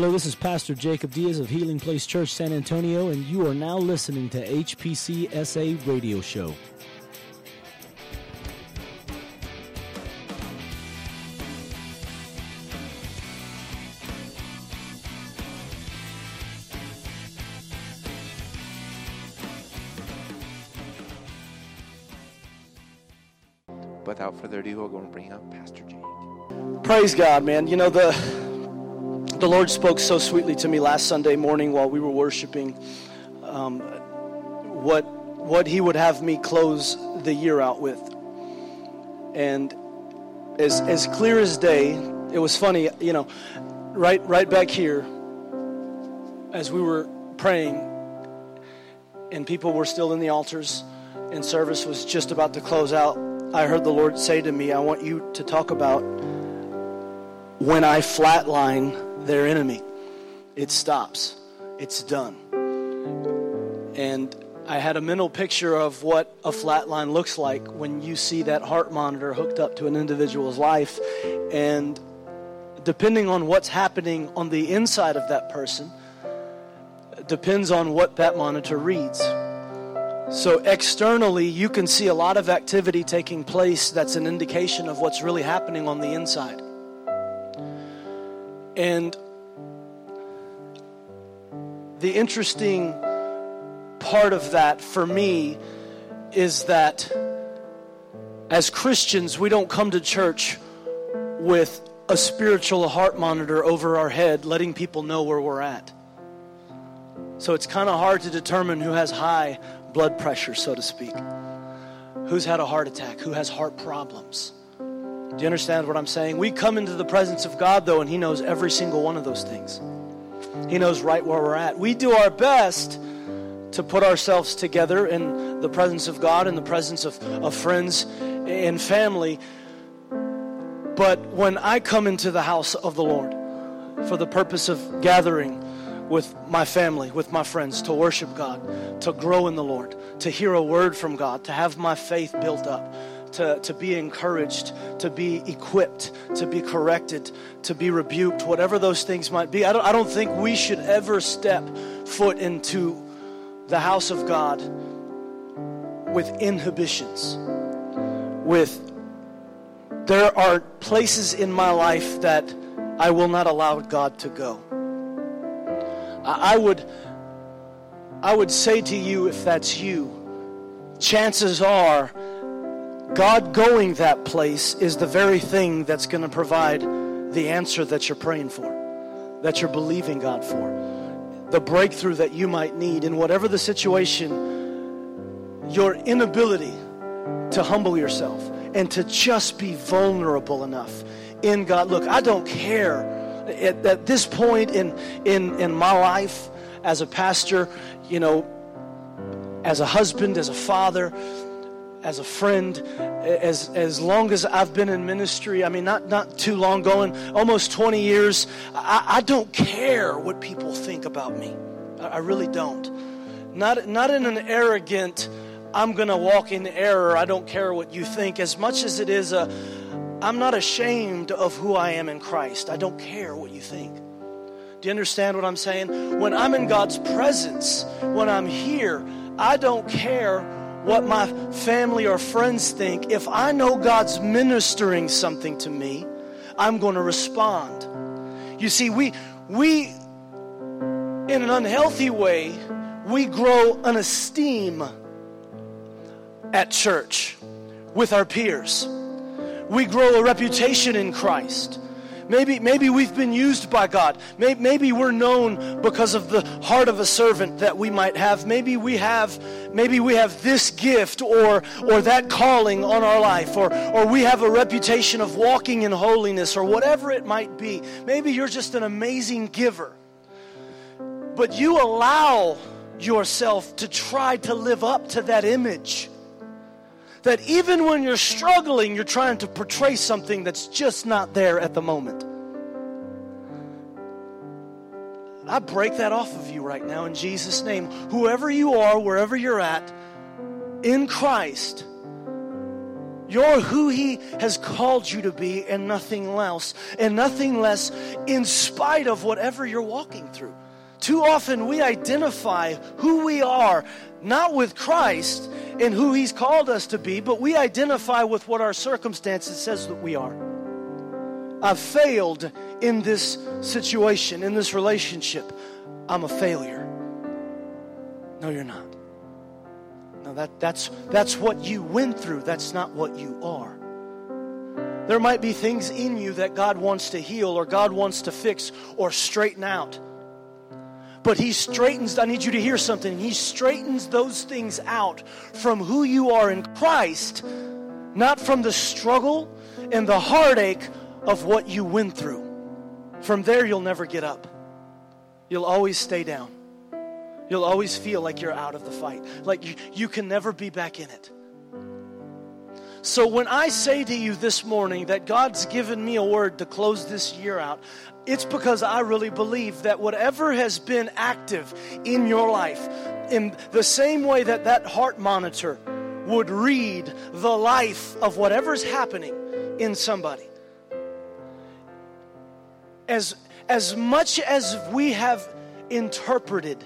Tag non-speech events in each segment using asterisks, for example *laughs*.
Hello, this is Pastor Jacob Diaz of Healing Place Church San Antonio, and you are now listening to HPC SA Radio Show. Without further ado, I'll going to bring up Pastor Jake. Praise God, man. You know, the the Lord spoke so sweetly to me last Sunday morning while we were worshiping um, what what He would have me close the year out with. And as as clear as day, it was funny, you know, right right back here as we were praying and people were still in the altars and service was just about to close out, I heard the Lord say to me, I want you to talk about when I flatline their enemy. It stops, it's done. And I had a mental picture of what a flatline looks like when you see that heart monitor hooked up to an individual's life. And depending on what's happening on the inside of that person, depends on what that monitor reads. So, externally, you can see a lot of activity taking place that's an indication of what's really happening on the inside. And the interesting part of that for me is that as Christians, we don't come to church with a spiritual heart monitor over our head, letting people know where we're at. So it's kind of hard to determine who has high blood pressure, so to speak, who's had a heart attack, who has heart problems. Do you understand what I'm saying? We come into the presence of God, though, and He knows every single one of those things. He knows right where we're at. We do our best to put ourselves together in the presence of God, in the presence of, of friends and family. But when I come into the house of the Lord for the purpose of gathering, with my family, with my friends, to worship God, to grow in the Lord, to hear a word from God, to have my faith built up, to, to be encouraged, to be equipped, to be corrected, to be rebuked, whatever those things might be. I don't, I don't think we should ever step foot into the house of God with inhibitions, with there are places in my life that I will not allow God to go. I would, I would say to you, if that's you, chances are God going that place is the very thing that's going to provide the answer that you're praying for, that you're believing God for, the breakthrough that you might need in whatever the situation, your inability to humble yourself and to just be vulnerable enough in God. Look, I don't care at, at this point in, in, in my life as a pastor, you know, as a husband, as a father, as a friend, as as long as I've been in ministry, I mean, not not too long going, almost 20 years, I, I don't care what people think about me. I, I really don't. Not not in an arrogant, I'm gonna walk in error. I don't care what you think, as much as it is a I'm not ashamed of who I am in Christ. I don't care what you think. Do you understand what I'm saying? When I'm in God's presence, when I'm here, I don't care what my family or friends think. If I know God's ministering something to me, I'm going to respond. You see, we we in an unhealthy way, we grow an esteem at church with our peers we grow a reputation in Christ Maybe, maybe we've been used by God. Maybe, maybe we're known because of the heart of a servant that we might have. Maybe we have, maybe we have this gift or, or that calling on our life, or, or we have a reputation of walking in holiness, or whatever it might be. Maybe you're just an amazing giver. But you allow yourself to try to live up to that image. That even when you're struggling, you're trying to portray something that's just not there at the moment. I break that off of you right now in Jesus' name. Whoever you are, wherever you're at, in Christ, you're who He has called you to be and nothing else, and nothing less, in spite of whatever you're walking through. Too often we identify who we are not with Christ and who He's called us to be, but we identify with what our circumstances says that we are. I've failed in this situation, in this relationship. I'm a failure. No, you're not. No, that, that's, that's what you went through. That's not what you are. There might be things in you that God wants to heal or God wants to fix or straighten out. But he straightens, I need you to hear something. He straightens those things out from who you are in Christ, not from the struggle and the heartache of what you went through. From there, you'll never get up. You'll always stay down. You'll always feel like you're out of the fight, like you, you can never be back in it. So, when I say to you this morning that God's given me a word to close this year out, it's because I really believe that whatever has been active in your life, in the same way that that heart monitor would read the life of whatever's happening in somebody, as, as much as we have interpreted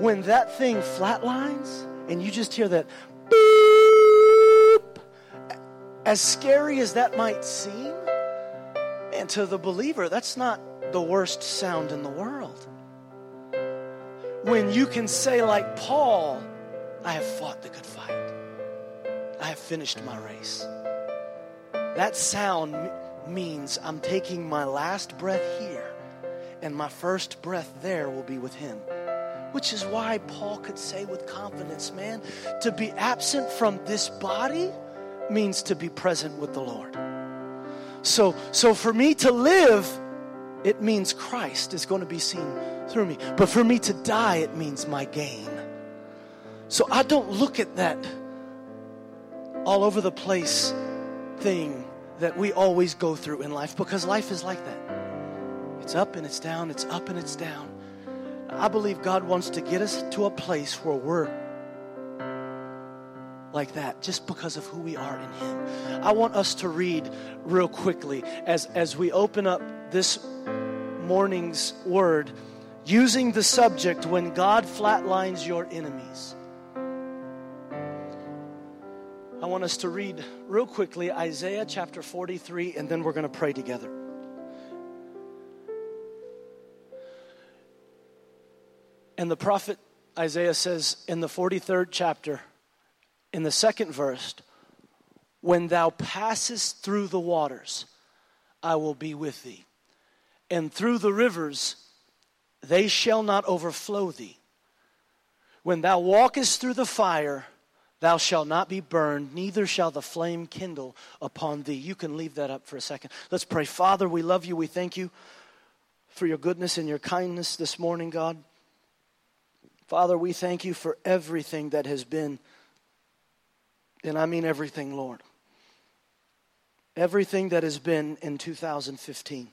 when that thing flatlines and you just hear that boop, as scary as that might seem, to the believer, that's not the worst sound in the world. When you can say, like Paul, I have fought the good fight, I have finished my race. That sound means I'm taking my last breath here, and my first breath there will be with Him. Which is why Paul could say with confidence, man, to be absent from this body means to be present with the Lord. So, so for me to live, it means Christ is going to be seen through me. But for me to die, it means my gain. So I don't look at that all over the place thing that we always go through in life because life is like that. It's up and it's down, it's up and it's down. I believe God wants to get us to a place where we're like that just because of who we are in Him. I want us to read real quickly as, as we open up this morning's word using the subject when God flatlines your enemies. I want us to read real quickly Isaiah chapter 43, and then we're going to pray together. And the prophet Isaiah says in the 43rd chapter, in the second verse, when thou passest through the waters, I will be with thee. And through the rivers, they shall not overflow thee. When thou walkest through the fire, thou shalt not be burned, neither shall the flame kindle upon thee. You can leave that up for a second. Let's pray. Father, we love you. We thank you for your goodness and your kindness this morning, God. Father, we thank you for everything that has been and I mean everything, Lord. Everything that has been in 2015.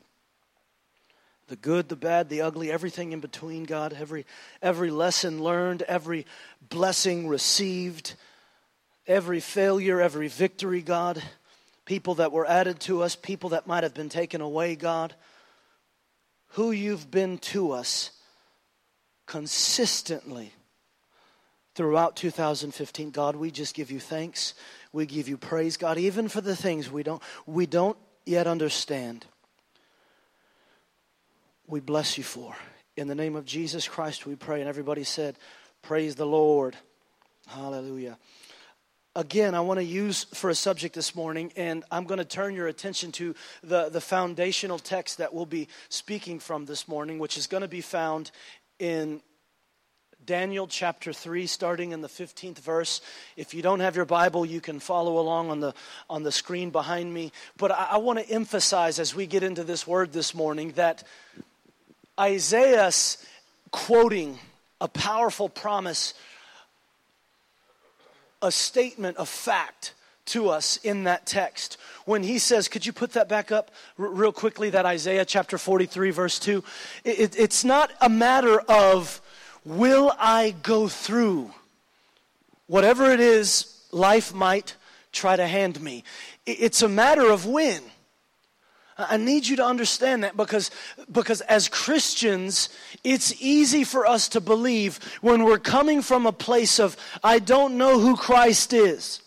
The good, the bad, the ugly, everything in between, God, every, every lesson learned, every blessing received, every failure, every victory, God, people that were added to us, people that might have been taken away, God, who you've been to us consistently throughout 2015 god we just give you thanks. We give you praise god even for the things we don't we don't yet understand. We bless you for. In the name of jesus christ we pray. And everybody said praise the lord. Hallelujah. Again, I want to use for a subject this morning, and I'm going to turn your attention to the, the foundational text that we'll be speaking from this morning, which is going to be found in Daniel chapter 3, starting in the 15th verse. If you don't have your Bible, you can follow along on the, on the screen behind me. But I, I want to emphasize as we get into this word this morning that Isaiah's quoting a powerful promise, a statement of fact to us in that text. When he says, could you put that back up r- real quickly, that Isaiah chapter 43, verse 2? It, it, it's not a matter of, will I go through whatever it is life might try to hand me? It's a matter of when. I need you to understand that because, because as Christians, it's easy for us to believe when we're coming from a place of, I don't know who Christ is,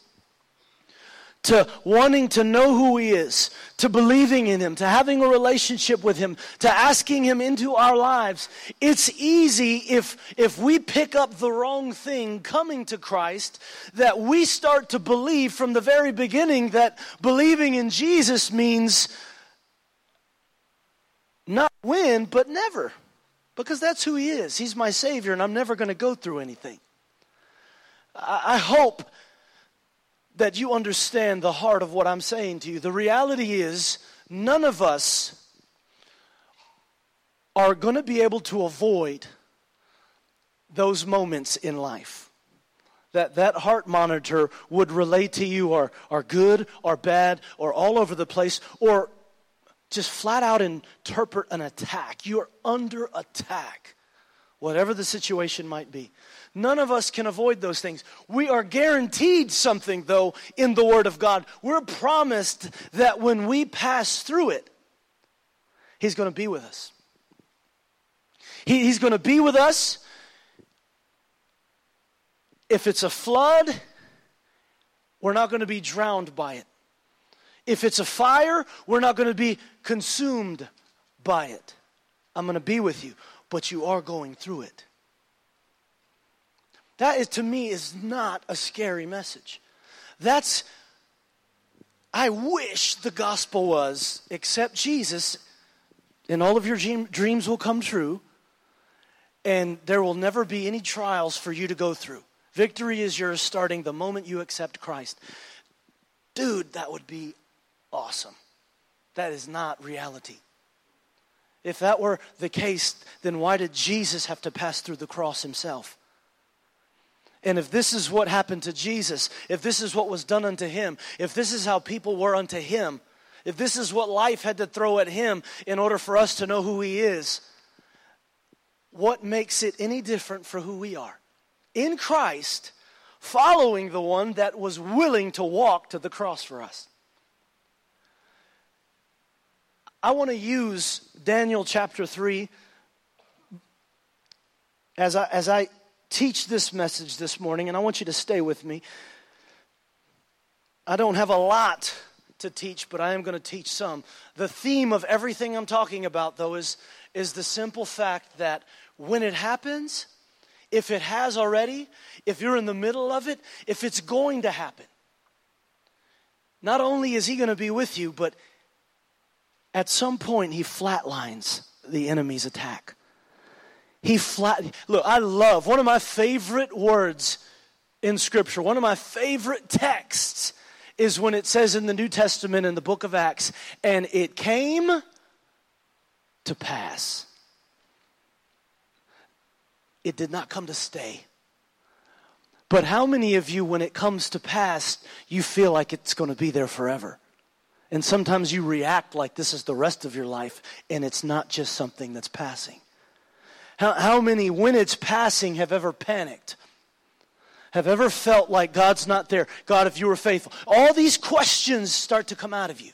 to wanting to know who He is, to believing in Him, to having a relationship with Him, to asking Him into our lives. It's easy if, if we pick up the wrong thing coming to Christ that we start to believe from the very beginning that believing in Jesus means not when, but never. Because that's who He is. He's my Savior, and I'm never going to go through anything. I hope that you understand the heart of what I'm saying to you. The reality is, none of us are going to be able to avoid those moments in life. That that heart monitor would relate to you are, are good or bad or all over the place or just flat out interpret an attack. You're under attack, whatever the situation might be. None of us can avoid those things. We are guaranteed something, though, in the Word of God. We're promised that when we pass through it, He's going to be with us. He, he's going to be with us. If it's a flood, we're not going to be drowned by it. If it's a fire, we're not going to be consumed by it. I'm going to be with you, but you are going through it. That is, to me, is not a scary message. That's, I wish the gospel was, accept Jesus, and all of your dreams will come true, and there will never be any trials for you to go through. Victory is yours starting the moment you accept Christ. Dude, that would be awesome. That is not reality. If that were the case, then why did Jesus have to pass through the cross himself? And if this is what happened to Jesus, if this is what was done unto him, if this is how people were unto him, if this is what life had to throw at him in order for us to know who he is, what makes it any different for who we are? In Christ, following the one that was willing to walk to the cross for us. I want to use Daniel chapter 3 as I, as I teach this message this morning, and I want you to stay with me. I don't have a lot to teach, but I am going to teach some. The theme of everything I'm talking about, though, is, is the simple fact that when it happens, if it has already, if you're in the middle of it, if it's going to happen, not only is He going to be with you, but at some point, he flatlines the enemy's attack. He flat. Look, I love one of my favorite words in Scripture, one of my favorite texts is when it says in the New Testament in the book of Acts, and it came to pass. It did not come to stay. But how many of you, when it comes to pass, you feel like it's going to be there forever? And sometimes you react like this is the rest of your life, and it's not just something that's passing. How, how many, when it's passing, have ever panicked? Have ever felt like God's not there? God, if you were faithful. All these questions start to come out of you.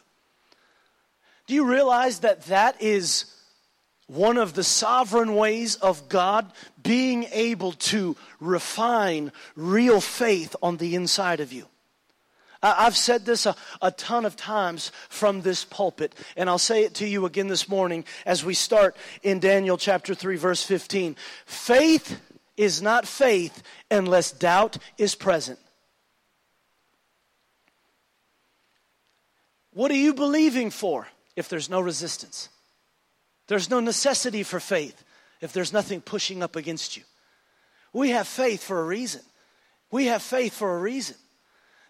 Do you realize that that is one of the sovereign ways of God being able to refine real faith on the inside of you? I've said this a, a ton of times from this pulpit, and I'll say it to you again this morning as we start in Daniel chapter 3, verse 15. Faith is not faith unless doubt is present. What are you believing for if there's no resistance? There's no necessity for faith if there's nothing pushing up against you. We have faith for a reason. We have faith for a reason.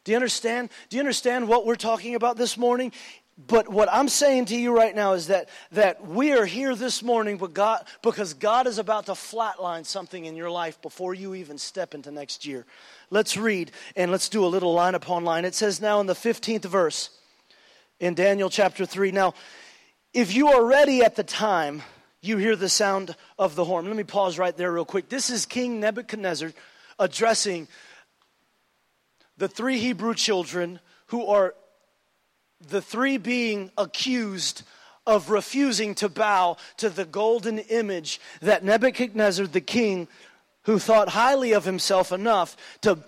Do you understand? Do you understand what we're talking about this morning? But what I'm saying to you right now is that, that we are here this morning but God, because God is about to flatline something in your life before you even step into next year. Let's read and let's do a little line upon line. It says now in the 15th verse in Daniel chapter 3. Now, if you are ready at the time you hear the sound of the horn, let me pause right there real quick. This is King Nebuchadnezzar addressing the three Hebrew children who are the three being accused of refusing to bow to the golden image that Nebuchadnezzar the king, who thought highly of himself enough to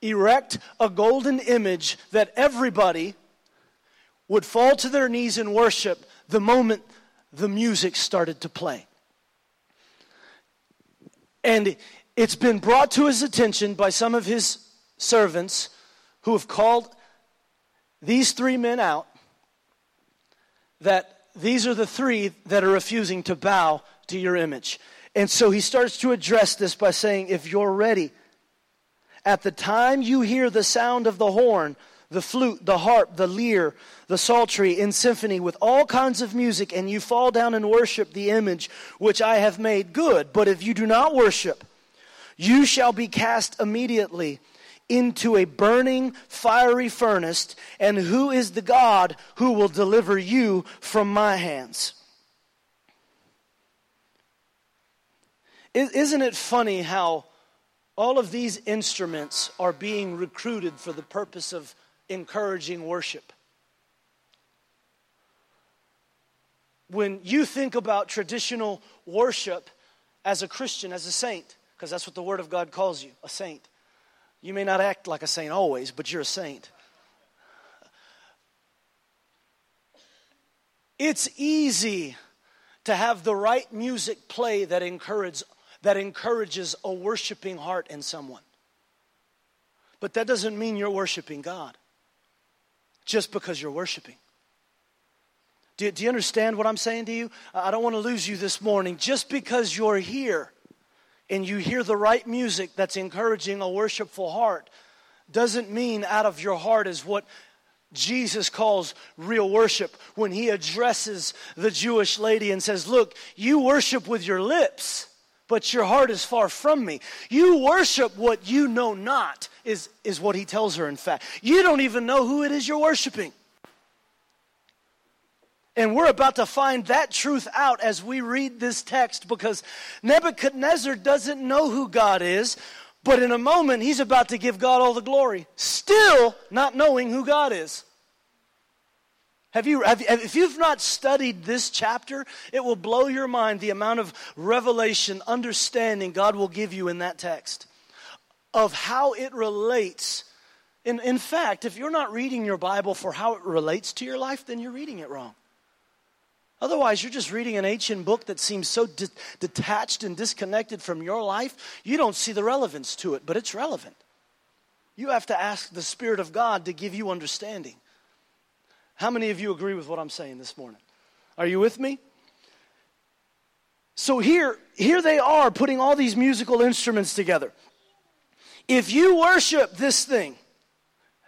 erect a golden image that everybody would fall to their knees and worship the moment the music started to play. And it's been brought to his attention by some of his servants who have called these three men out that these are the three that are refusing to bow to your image. And so he starts to address this by saying, If you're ready, at the time you hear the sound of the horn, the flute, the harp, the lyre, the psaltery in symphony with all kinds of music, and you fall down and worship the image which I have made good. But if you do not worship, you shall be cast immediately into a burning fiery furnace, and who is the God who will deliver you from my hands? Isn't it funny how all of these instruments are being recruited for the purpose of encouraging worship? When you think about traditional worship as a Christian, as a saint, because that's what the Word of God calls you, a saint. You may not act like a saint always, but you're a saint. It's easy to have the right music play that encourages, that encourages a worshiping heart in someone. But that doesn't mean you're worshiping God just because you're worshiping. Do, do you understand what I'm saying to you? I don't want to lose you this morning. Just because you're here and you hear the right music that's encouraging a worshipful heart, doesn't mean out of your heart is what Jesus calls real worship when he addresses the Jewish lady and says, Look, you worship with your lips, but your heart is far from me. You worship what you know not, is, is what he tells her, in fact. You don't even know who it is you're worshiping. And we're about to find that truth out as we read this text because Nebuchadnezzar doesn't know who God is, but in a moment he's about to give God all the glory, still not knowing who God is. Have you, have, if you've not studied this chapter, it will blow your mind the amount of revelation, understanding God will give you in that text of how it relates. In, in fact, if you're not reading your Bible for how it relates to your life, then you're reading it wrong. Otherwise, you're just reading an ancient book that seems so de- detached and disconnected from your life, you don't see the relevance to it, but it's relevant. You have to ask the Spirit of God to give you understanding. How many of you agree with what I'm saying this morning? Are you with me? So here, here they are putting all these musical instruments together. If you worship this thing,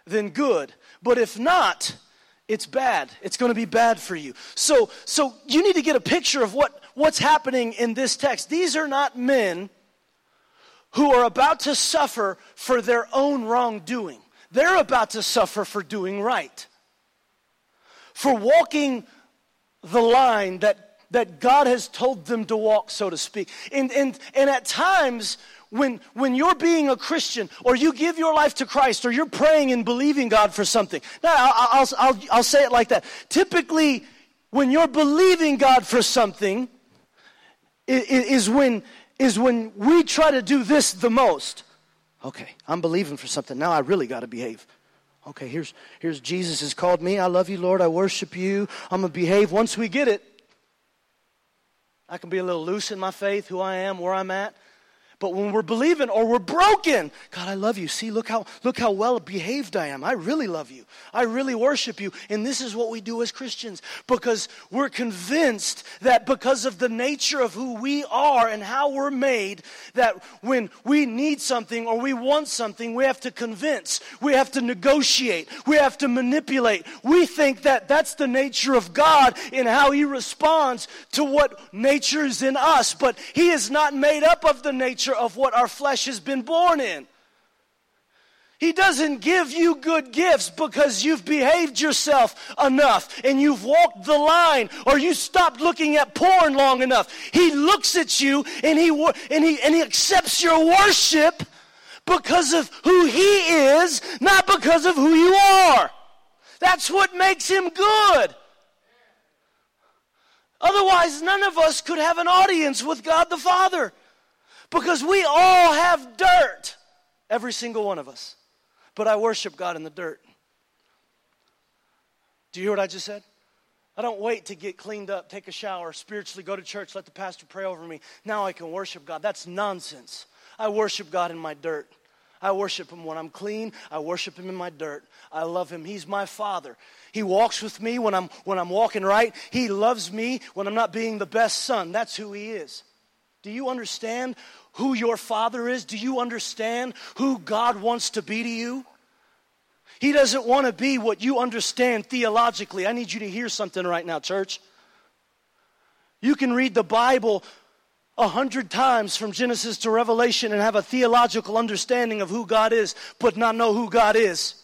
then good. But if not, it's bad. It's going to be bad for you. So, so you need to get a picture of what, what's happening in this text. These are not men who are about to suffer for their own wrongdoing. They're about to suffer for doing right, for walking the line that, that God has told them to walk, so to speak. And, and, and at times, when, when you're being a Christian or you give your life to Christ or you're praying and believing God for something. Now, I'll, I'll, I'll, I'll say it like that. Typically, when you're believing God for something, is when, is when we try to do this the most. Okay, I'm believing for something. Now I really got to behave. Okay, here's, here's Jesus has called me. I love you, Lord. I worship you. I'm going to behave. Once we get it, I can be a little loose in my faith, who I am, where I'm at. But when we're believing or we're broken, God, I love you. See, look how look how well behaved I am. I really love you. I really worship you. And this is what we do as Christians because we're convinced that because of the nature of who we are and how we're made, that when we need something or we want something, we have to convince, we have to negotiate, we have to manipulate. We think that that's the nature of God in how He responds to what nature is in us. But He is not made up of the nature nature of what our flesh has been born in. He doesn't give you good gifts because you've behaved yourself enough and you've walked the line or you stopped looking at porn long enough. He looks at you and he, and he, and he accepts your worship because of who he is, not because of who you are. That's what makes him good. Otherwise, none of us could have an audience with God the Father. Because we all have dirt, every single one of us. But I worship God in the dirt. Do you hear what I just said? I don't wait to get cleaned up, take a shower, spiritually go to church, let the pastor pray over me. Now I can worship God. That's nonsense. I worship God in my dirt. I worship Him when I'm clean. I worship Him in my dirt. I love Him. He's my Father. He walks with me when I'm, when I'm walking right. He loves me when I'm not being the best son. That's who He is. Do you understand who your father is? Do you understand who God wants to be to you? He doesn't want to be what you understand theologically. I need you to hear something right now, church. You can read the Bible a hundred times from Genesis to Revelation and have a theological understanding of who God is, but not know who God is.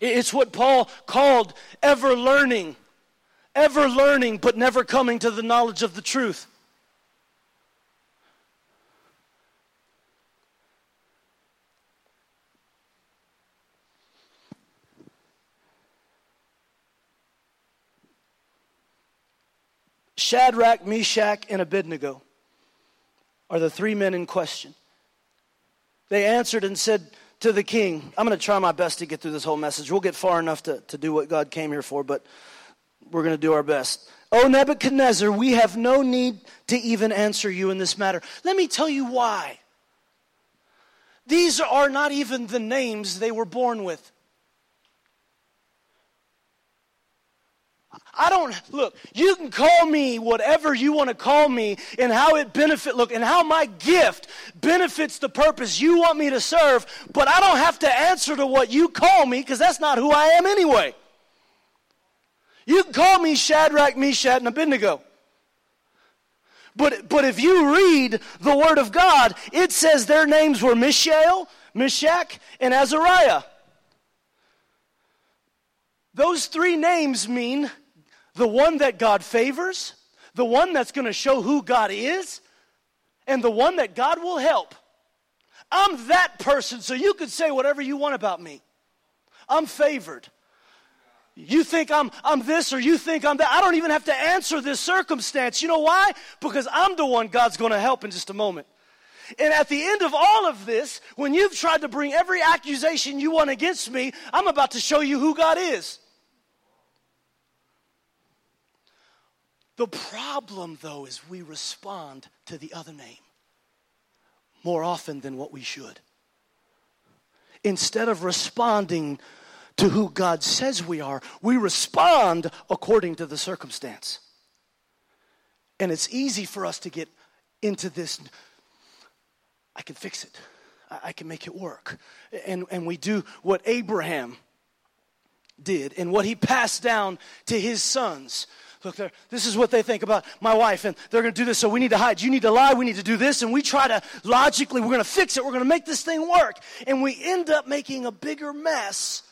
It's what Paul called ever learning, ever learning, but never coming to the knowledge of the truth. Shadrach, Meshach, and Abednego are the three men in question. They answered and said to the king, I'm going to try my best to get through this whole message. We'll get far enough to, to do what God came here for, but we're going to do our best. O Nebuchadnezzar, we have no need to even answer you in this matter. Let me tell you why. These are not even the names they were born with. I don't, look, you can call me whatever you want to call me and how it benefit, look, and how my gift benefits the purpose you want me to serve, but I don't have to answer to what you call me because that's not who I am anyway. You can call me Shadrach, Meshach, and Abednego. But, but if you read the Word of God, it says their names were Mishael, Meshach, and Azariah. Those three names mean the one that God favors, the one that's going to show who God is, and the one that God will help. I'm that person, so you could say whatever you want about me. I'm favored. You think I'm, I'm this or you think I'm that. I don't even have to answer this circumstance. You know why? Because I'm the one God's going to help in just a moment. And at the end of all of this, when you've tried to bring every accusation you want against me, I'm about to show you who God is. The problem, though, is we respond to the other name more often than what we should. Instead of responding to who God says we are, we respond according to the circumstance. And it's easy for us to get into this I can fix it, I can make it work. And, and we do what Abraham did and what he passed down to his sons look, this is what they think about my wife, and they're going to do this, so we need to hide. You need to lie, we need to do this, and we try to logically, we're going to fix it, we're going to make this thing work. And we end up making a bigger mess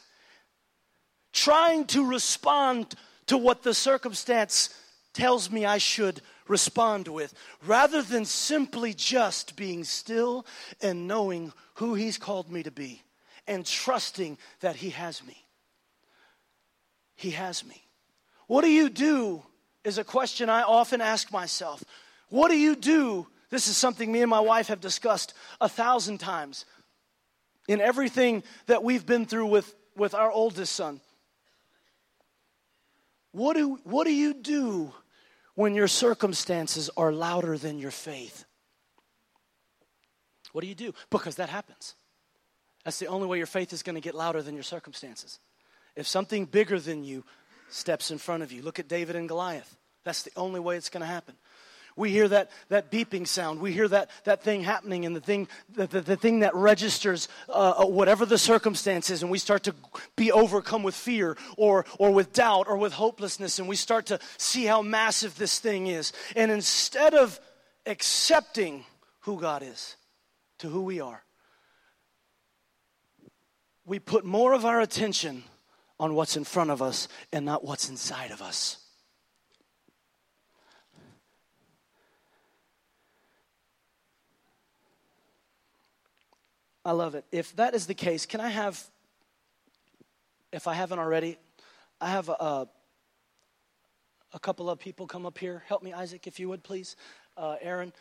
trying to respond to what the circumstance tells me I should respond with, rather than simply just being still and knowing who He's called me to be and trusting that He has me. He has me. What do you do? Is a question I often ask myself. What do you do? This is something me and my wife have discussed a thousand times in everything that we've been through with, with our oldest son. What do, what do you do when your circumstances are louder than your faith? What do you do? Because that happens. That's the only way your faith is going to get louder than your circumstances. If something bigger than you steps in front of you, look at David and Goliath. That's the only way it's going to happen. We hear that, that beeping sound. We hear that, that thing happening and the thing, the, the, the thing that registers uh, uh, whatever the circumstances, and we start to be overcome with fear or, or with doubt or with hopelessness, and we start to see how massive this thing is. And instead of accepting who God is to who we are, we put more of our attention on what's in front of us and not what's inside of us. I love it. If that is the case, can I have, if I haven't already, I have a, a couple of people come up here. Help me, Isaac, if you would, please. Uh, Aaron,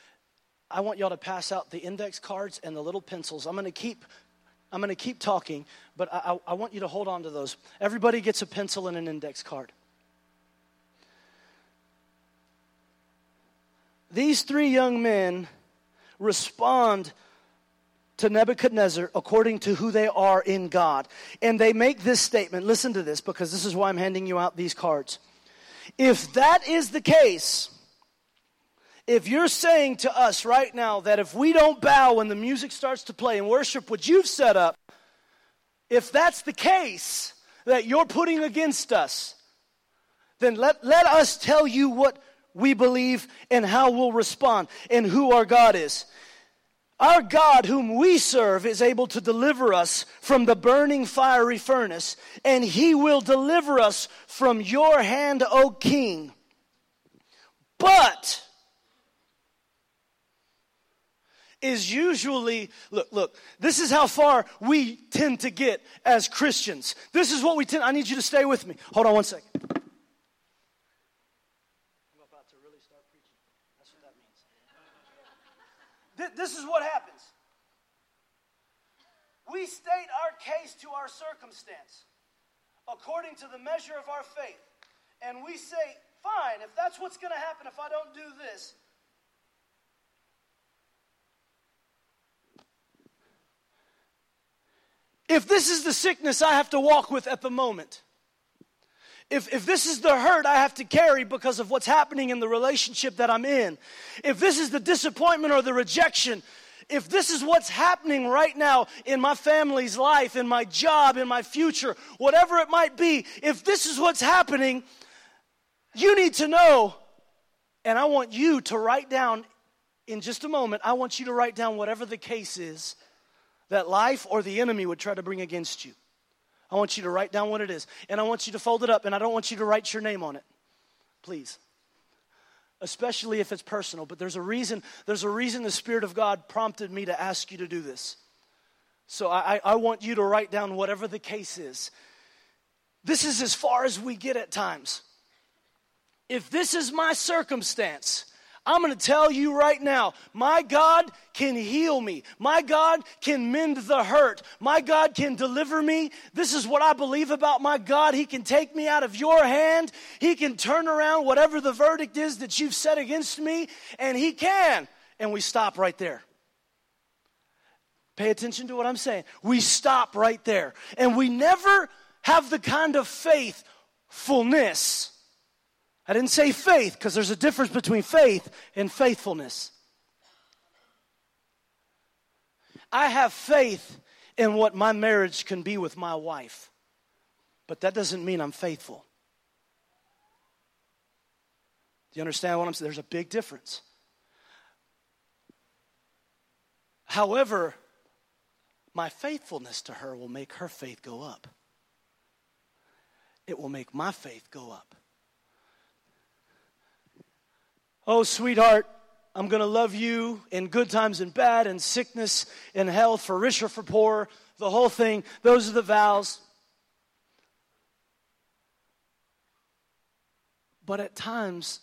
I want y'all to pass out the index cards and the little pencils. I'm going to keep. I'm going to keep talking, but I, I want you to hold on to those. Everybody gets a pencil and an index card. These three young men respond to Nebuchadnezzar according to who they are in God. And they make this statement. Listen to this because this is why I'm handing you out these cards. If that is the case, if you're saying to us right now that if we don't bow when the music starts to play and worship what you've set up, if that's the case that you're putting against us, then let, let us tell you what we believe and how we'll respond and who our God is. Our God, whom we serve, is able to deliver us from the burning fiery furnace, and he will deliver us from your hand, O king. But is usually look look this is how far we tend to get as christians. This is what we tend i need you to stay with me. Hold on one second. This is what that means. This is what happens. We state our case to our circumstance according to the measure of our faith. And we say, fine, if that's what's going to happen if I don't do this, if this is the sickness I have to walk with at the moment, if, if this is the hurt I have to carry because of what's happening in the relationship that I'm in, if this is the disappointment or the rejection, if this is what's happening right now in my family's life, in my job, in my future, whatever it might be, if this is what's happening, you need to know, and I want you to write down in just a moment, I want you to write down whatever the case is that life or the enemy would try to bring against you. I want you to write down what it is. And I want you to fold it up, and I don't want you to write your name on it. Please. Especially if it's personal. But there's a reason, there's a reason the Spirit of God prompted me to ask you to do this. So I, I want you to write down whatever the case is. This is as far as we get at times. If this is my circumstance, I'm going to tell you right now, my God can heal me. My God can mend the hurt. My God can deliver me. This is what I believe about my God. He can take me out of your hand. He can turn around whatever the verdict is that you've set against me, and He can. And we stop right there. Pay attention to what I'm saying. We stop right there. And we never have the kind of faithfulness I didn't say faith because there's a difference between faith and faithfulness. I have faith in what my marriage can be with my wife, but that doesn't mean I'm faithful. Do you understand what I'm saying? There's a big difference. However, my faithfulness to her will make her faith go up. It will make my faith go up. Oh, sweetheart, I'm going to love you in good times and bad, in sickness, in health, for rich or for poor, the whole thing. Those are the vows. But at times,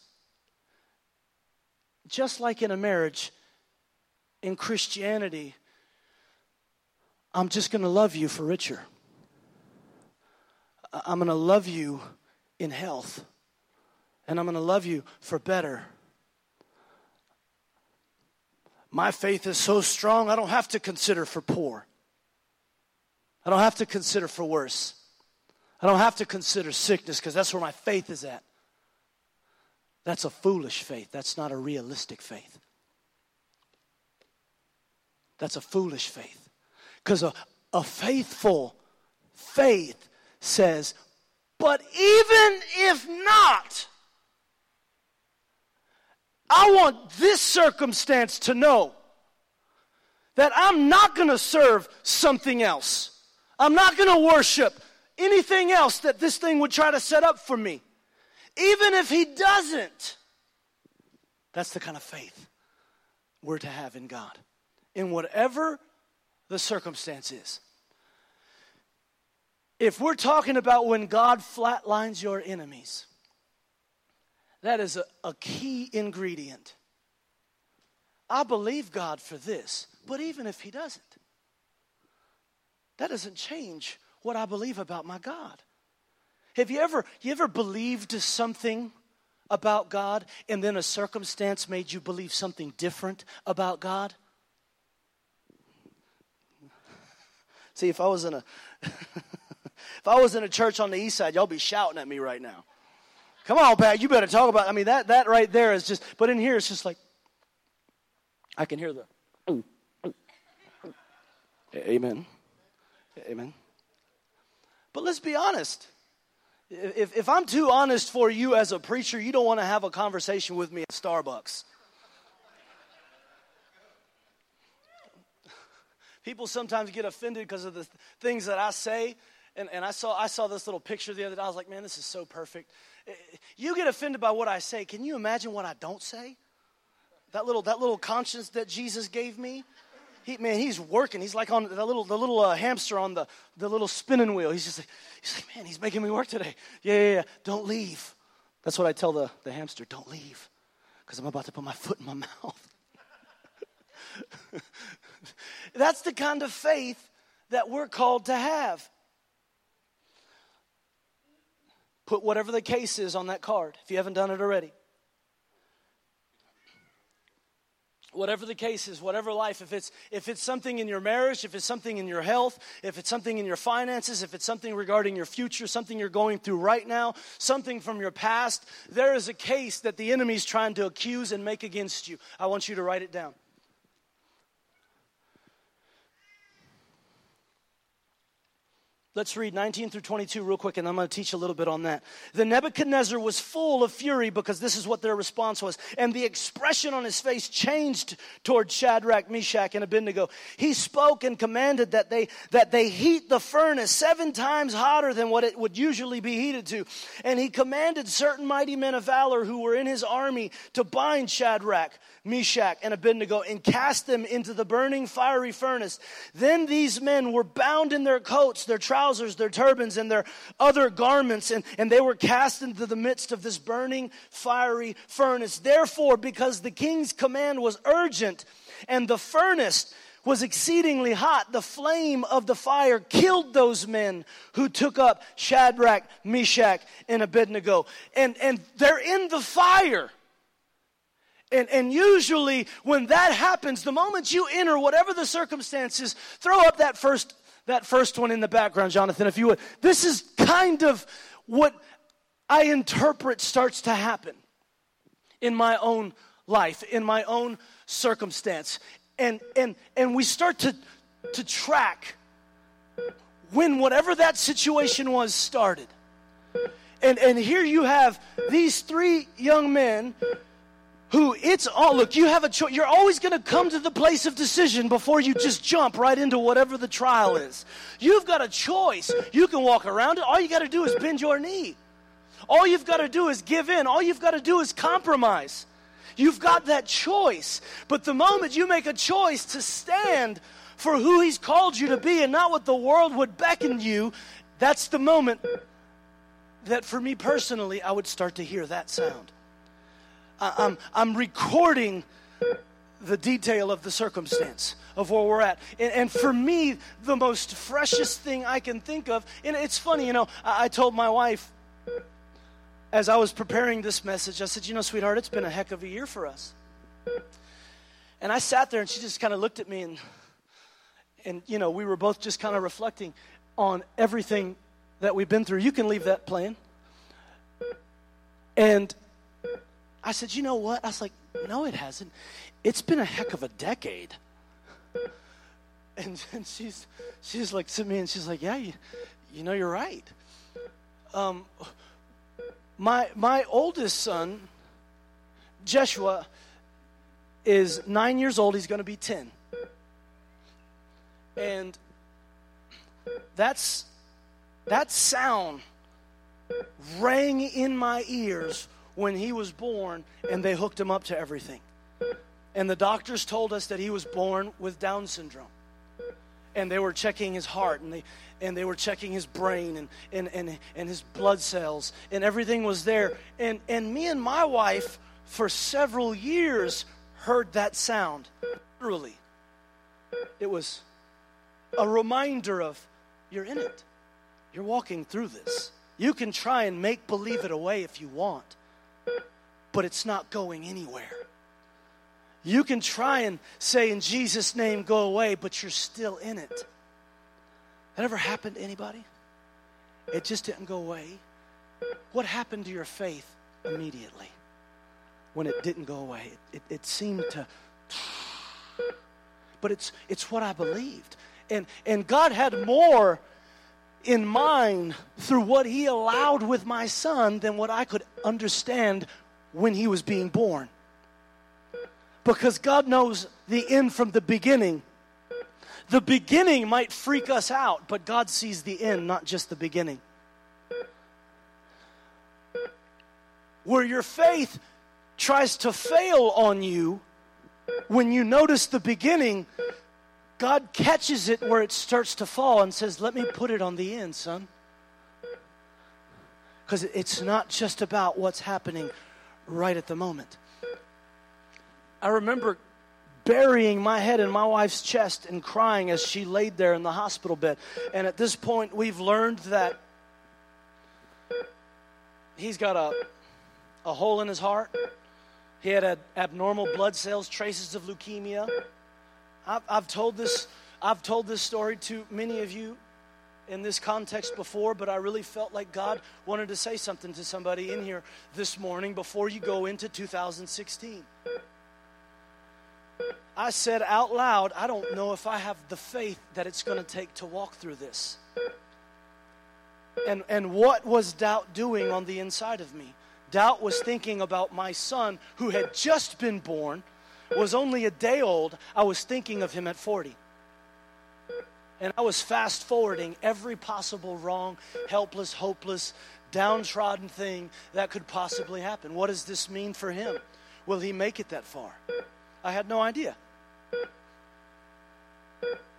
just like in a marriage, in Christianity, I'm just going to love you for richer. I'm going to love you in health. And I'm going to love you for better. My faith is so strong, I don't have to consider for poor. I don't have to consider for worse. I don't have to consider sickness because that's where my faith is at. That's a foolish faith. That's not a realistic faith. That's a foolish faith. Because a, a faithful faith says, but even if not, I want this circumstance to know that I'm not going to serve something else. I'm not going to worship anything else that this thing would try to set up for me. Even if he doesn't. That's the kind of faith we're to have in God. In whatever the circumstance is. If we're talking about when God flatlines your enemies, that is a, a key ingredient. I believe God for this, but even if He doesn't, that doesn't change what I believe about my God. Have you ever you ever believed something about God and then a circumstance made you believe something different about God? *laughs* See, if I was in a *laughs* if I was in a church on the east side, y'all be shouting at me right now. Come on, Pat, you better talk about. I mean, that that right there is just. But in here, it's just like I can hear the. Amen. Amen. But let's be honest. If, if I'm too honest for you as a preacher, you don't want to have a conversation with me at Starbucks. People sometimes get offended because of the things that I say. And, and I, saw, I saw this little picture the other day. I was like, man, this is so perfect. You get offended by what I say. Can you imagine what I don't say? That little, that little conscience that Jesus gave me. He, man, he's working. He's like on the little, the little uh, hamster on the, the little spinning wheel. He's just like, he's like, man, he's making me work today. Yeah, yeah, yeah. Don't leave. That's what I tell the, the hamster. Don't leave, because I'm about to put my foot in my *laughs* mouth. *laughs* That's the kind of faith that we're called to have. Put whatever the case is on that card if you haven't done it already. whatever the case is whatever life if it's if it's something in your marriage if it's something in your health if it's something in your finances if it's something regarding your future something you're going through right now something from your past there is a case that the enemy's trying to accuse and make against you i want you to write it down Let's read 19 through 22 real quick, and I'm going to teach a little bit on that. The Nebuchadnezzar was full of fury because this is what their response was. And the expression on his face changed toward Shadrach, Meshach, and Abednego. He spoke and commanded that they, that they heat the furnace seven times hotter than what it would usually be heated to. And he commanded certain mighty men of valor who were in his army to bind Shadrach, Meshach, and Abednego and cast them into the burning fiery furnace. Then these men were bound in their coats, their their turbans, and their other garments, and, and they were cast into the midst of this burning fiery furnace. Therefore, because the king's command was urgent and the furnace was exceedingly hot, the flame of the fire killed those men who took up Shadrach, Meshach, and Abednego. And, and they're in the fire. And, and usually, when that happens, the moment you enter, whatever the circumstances, throw up that first, that first one in the background, Jonathan, if you would. This is kind of what I interpret starts to happen in my own life, in my own circumstance. And, and, and we start to, to track when whatever that situation was started. And, and here you have these three young men who it's all look you have a choice you're always going to come to the place of decision before you just jump right into whatever the trial is. You've got a choice. You can walk around it. All you got to do is bend your knee. All you've got to do is give in. All you've got to do is compromise. You've got that choice. But the moment you make a choice to stand for who he's called you to be and not what the world would beckon you that's the moment that for me personally i would start to hear that sound I'm, I'm recording the detail of the circumstance of where we're at. And, and, for me, the most freshest thing I can think of, and it's funny, you know, I, I told my wife as I was preparing this message, I said, you know, sweetheart, it's been a heck of a year for us. And I sat there and she just kind of looked at me and and you know, we were both just kind of reflecting on everything that we've been through. You can leave that playing. And I said, "You know what?" I was like, "No, it hasn't. It's been a heck of a decade." *laughs* And, and she's she's like to me and she's like, "Yeah, you, you know, you're right." Um, my my oldest son, Jeshua, is nine years old. He's going to be ten, and that's that sound rang in my ears when he was born, and they hooked him up to everything. And the doctors told us that he was born with Down syndrome. And they were checking his heart and they, and they were checking his brain and, and, and, and his blood cells, and everything was there. And, and me and my wife, for several years, heard that sound. Literally. It was a reminder of you're in it, you're walking through this. You can try and make believe it away if you want, but it's not going anywhere. You can try and say, in Jesus' name, go away, but you're still in it. That ever happened to anybody? It just didn't go away. What happened to your faith immediately when it didn't go away? It, it, it seemed to. *sighs* But it's, it's what I believed. And, and God had more in mind through what He allowed with my son than what I could understand when he was being born. Because God knows the end from the beginning. The beginning might freak us out, but God sees the end, not just the beginning. Where your faith tries to fail on you, when you notice the beginning, God catches it where it starts to fall and says, Let me put it on the end, son. Because it's not just about what's happening right at the moment. I remember burying my head in my wife's chest and crying as she laid there in the hospital bed. And at this point, we've learned that he's got a, a hole in his heart. He had a, abnormal blood cells, traces of leukemia. I've, I've, told this, I've told this story to many of you in this context before, but I really felt like God wanted to say something to somebody in here this morning before you go into 2016. I said out loud, I don't know if I have the faith that it's going to take to walk through this. And, and what was doubt doing on the inside of me? Doubt was thinking about my son who had just been born was only a day old, I was thinking of him at 40. And I was fast forwarding every possible wrong, helpless, hopeless, downtrodden thing that could possibly happen. What does this mean for him? Will he make it that far? I had no idea.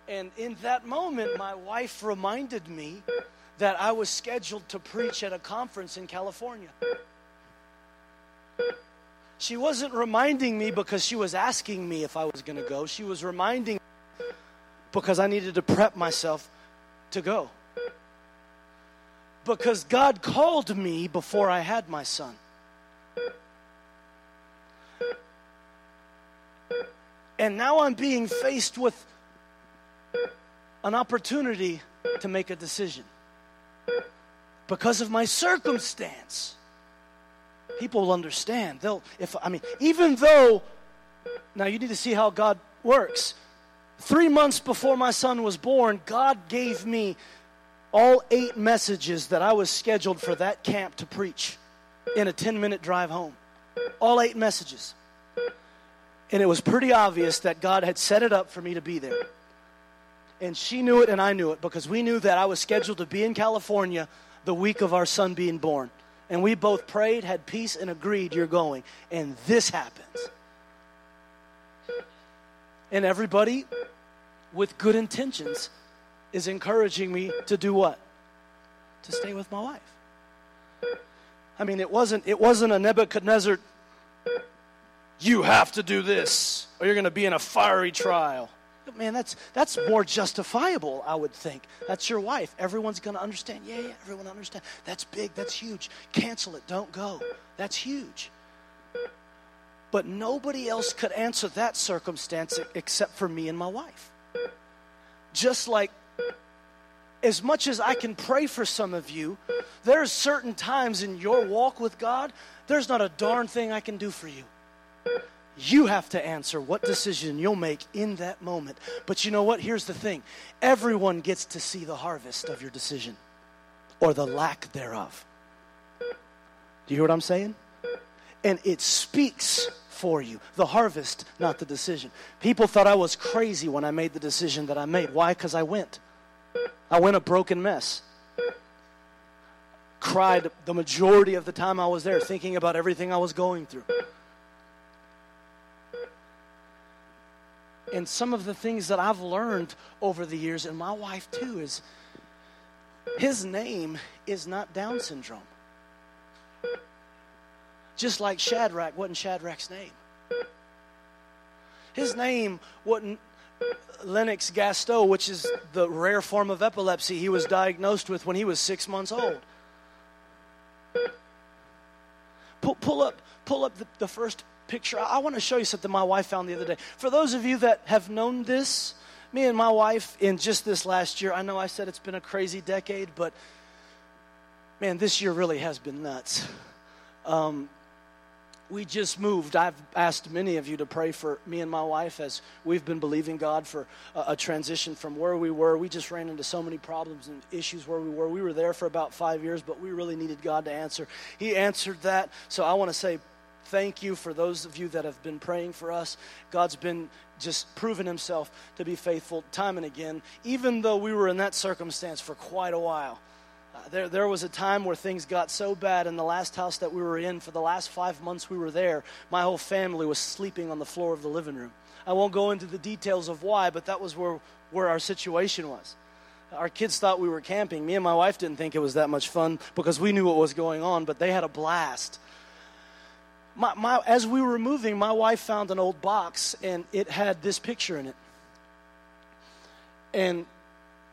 And in that moment, my wife reminded me that I was scheduled to preach at a conference in California. She wasn't reminding me because she was asking me if I was going to go. She was reminding me because I needed to prep myself to go. Because God called me before I had my son. And now I'm being faced with an opportunity to make a decision because of my circumstance people will understand. They'll, if, I mean, even though, now you need to see how God works. Three months before my son was born, God gave me all eight messages that I was scheduled for that camp to preach in a 10 minute drive home. All eight messages. And it was pretty obvious that God had set it up for me to be there. And she knew it and I knew it because we knew that I was scheduled to be in California the week of our son being born. And we both prayed, had peace, and agreed you're going. And this happens. And everybody with good intentions is encouraging me to do what? To stay with my wife. I mean, it wasn't it wasn't a Nebuchadnezzar you have to do this or you're going to be in a fiery trial. Man, that's that's more justifiable, I would think. That's your wife. Everyone's going to understand. Yeah, yeah, everyone understand. That's big. That's huge. Cancel it. Don't go. That's huge. But nobody else could answer that circumstance except for me and my wife. Just like as much as I can pray for some of you, there are certain times in your walk with God, there's not a darn thing I can do for you. You have to answer what decision you'll make in that moment. But you know what? Here's the thing everyone gets to see the harvest of your decision or the lack thereof. Do you hear what I'm saying? And it speaks for you the harvest, not the decision. People thought I was crazy when I made the decision that I made. Why? Because I went. I went a broken mess. Cried the majority of the time I was there, thinking about everything I was going through. And some of the things that I've learned over the years, and my wife too, is his name is not Down syndrome. Just like Shadrach wasn't Shadrach's name. His name wasn't Lennox-Gastaut, which is the rare form of epilepsy he was diagnosed with when he was six months old. Pull, pull up, pull up the, the first picture. I want to show you something my wife found the other day. For those of you that have known this, me and my wife in just this last year, I know I said it's been a crazy decade, but man, this year really has been nuts. Um, we just moved. I've asked many of you to pray for me and my wife as we've been believing God for a, a, transition from where we were. We just ran into so many problems and issues where we were. We were there for about five years, but we really needed God to answer. He answered that. So I want to say thank you for those of you that have been praying for us. God's been just proven himself to be faithful time and again, even though we were in that circumstance for quite a while. There, there was a time where things got so bad in the last house that we were in. For the last five months we were there, my whole family was sleeping on the floor of the living room. I won't go into the details of why, but that was where, where our situation was. Our kids thought we were camping. Me and my wife didn't think it was that much fun because we knew what was going on, but they had a blast. My, my, as we were moving, my wife found an old box and it had this picture in it. And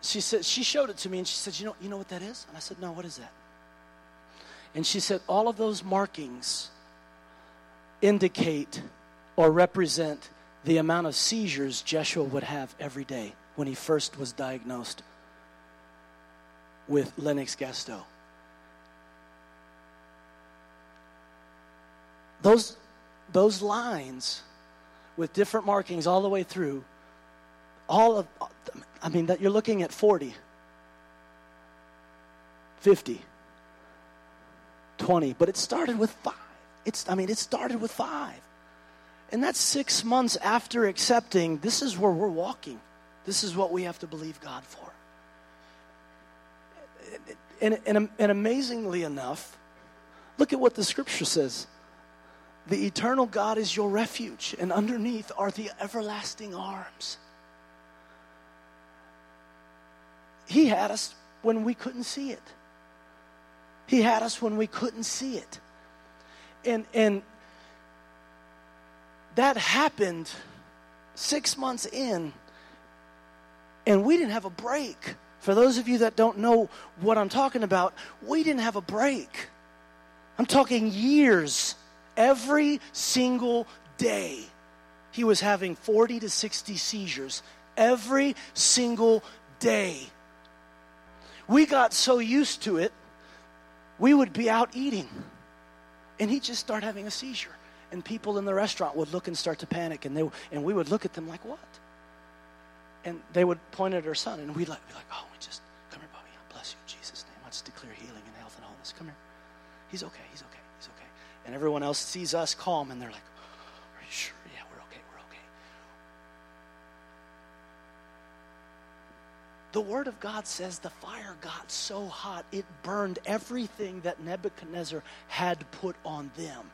she said she showed it to me and she said, "You know, you know what that is?" And I said, "No, what is that?" And she said, "All of those markings indicate or represent the amount of seizures Jeshua would have every day when he first was diagnosed with Lennox-Gastaut." Those those lines with different markings all the way through all of I mean, that you're looking at 40, 50, 20, but it started with five. It's, I mean, it started with five. And that's six months after accepting this is where we're walking. This is what we have to believe God for. And, and, and amazingly enough, look at what the scripture says. The eternal God is your refuge, and underneath are the everlasting arms. He had us when we couldn't see it. He had us when we couldn't see it. And and that happened 6 months in and we didn't have a break. For those of you that don't know what I'm talking about, we didn't have a break. I'm talking years. Every single day, he was having 40 to 60 seizures. Every single day. We got so used to it, we would be out eating. And he'd just start having a seizure. And people in the restaurant would look and start to panic. And, they, and we would look at them like, what? And they would point at our son. And we'd like, be like, oh, we just, come here, Bobby. I bless you in Jesus' name. I just declare healing and health and wholeness. Come here. He's okay. He's okay. He's okay. And everyone else sees us calm. And they're like, The Word of God says the fire got so hot it burned everything that Nebuchadnezzar had put on them,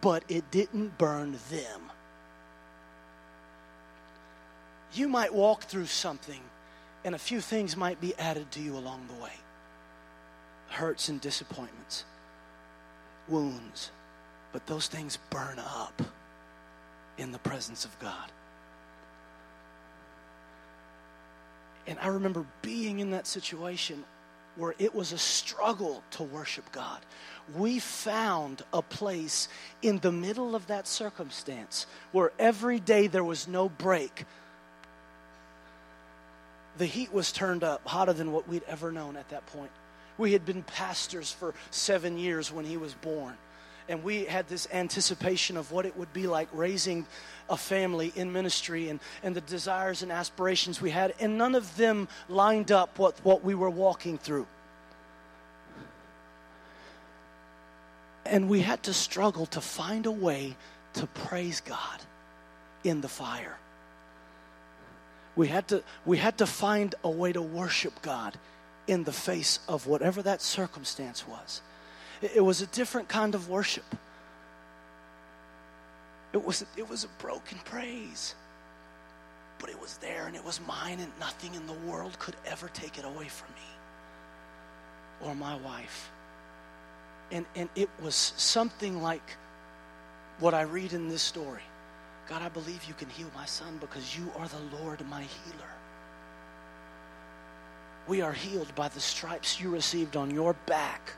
but it didn't burn them. You might walk through something, and a few things might be added to you along the way hurts and disappointments, wounds, but those things burn up in the presence of God. And I remember being in that situation where it was a struggle to worship God. We found a place in the middle of that circumstance where every day there was no break. The heat was turned up, hotter than what we'd ever known at that point. We had been pastors for seven years when he was born and we had this anticipation of what it would be like raising a family in ministry and, and the desires and aspirations we had, and none of them lined up with what we were walking through. And we had to struggle to find a way to praise God in the fire. We had to, we had to find a way to worship God in the face of whatever that circumstance was. It was a different kind of worship. It was, it was a broken praise. But it was there and it was mine, and nothing in the world could ever take it away from me or my wife. And, and it was something like what I read in this story God, I believe you can heal my son because you are the Lord, my healer. We are healed by the stripes you received on your back.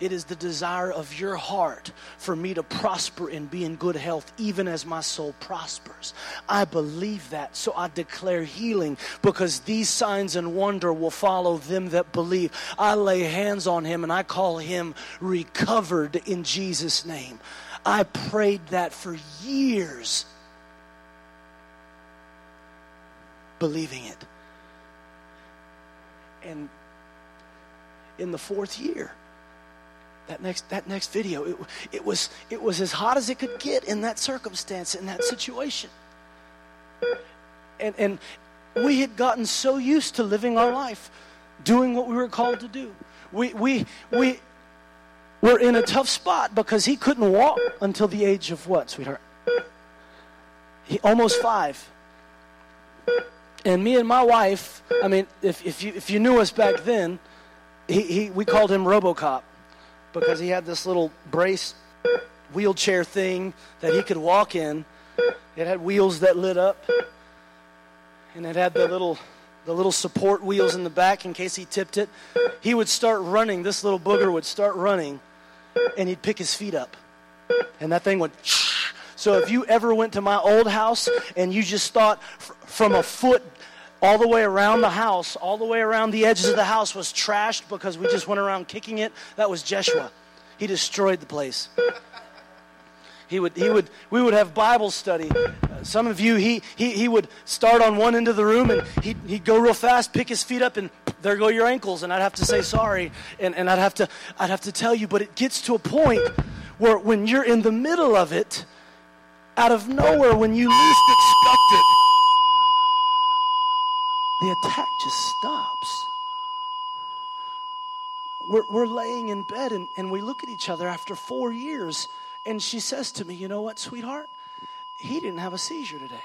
It is the desire of your heart for me to prosper and be in good health, even as my soul prospers. I believe that, so I declare healing because these signs and wonder will follow them that believe. I lay hands on him and I call him recovered in Jesus' name. I prayed that for years, believing it. And in the fourth year, that next that next video. It, it was it was as hot as it could get in that circumstance in that situation. And and we had gotten so used to living our life doing what we were called to do. We we we were in a tough spot because he couldn't walk until the age of what sweetheart? He almost five. And me and my wife i mean if, if you if you knew us back then he, he we called him robocop because he had this little brace wheelchair thing that he could walk in. It had wheels that lit up, and it had the little the little support wheels in the back in case he tipped it. He would start running. This little booger would start running, and he'd pick his feet up, and that thing would. *sniffs* So if you ever went to my old house and you just thought from a foot all the way around the house, all the way around the edges of the house was trashed because we just went around kicking it. That was Jeshua. He destroyed the place. He would, he would, we would have Bible study. Uh, some of you, he, he, he would start on one end of the room and he'd, he'd go real fast, pick his feet up, and there go your ankles. And I'd have to say sorry. And, and I'd, have to, I'd have to tell you, but it gets to a point where when you're in the middle of it, out of nowhere, when you least expect it, the attack just stops. We're, we're laying in bed and, and we look at each other after four years, and she says to me, You know what, sweetheart? He didn't have a seizure today.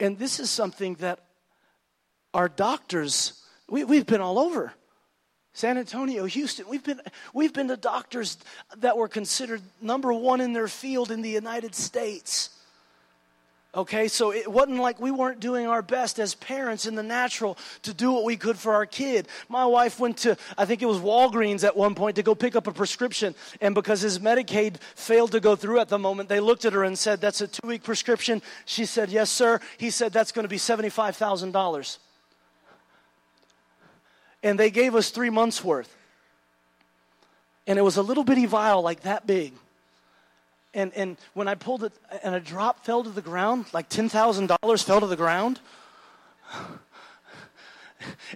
And this is something that our doctors, we, we've been all over. San Antonio, Houston, we've been, we've been to doctors that were considered number one in their field in the United States. Okay, so it wasn't like we weren't doing our best as parents in the natural to do what we could for our kid. My wife went to, I think it was Walgreens at one point to go pick up a prescription. And because his Medicaid failed to go through at the moment, they looked at her and said, That's a two week prescription. She said, Yes, sir. He said, That's going to be $75,000. And they gave us three months worth. And it was a little bitty vial like that big and, and when I pulled it and a drop fell to the ground, like $10,000 fell to the ground.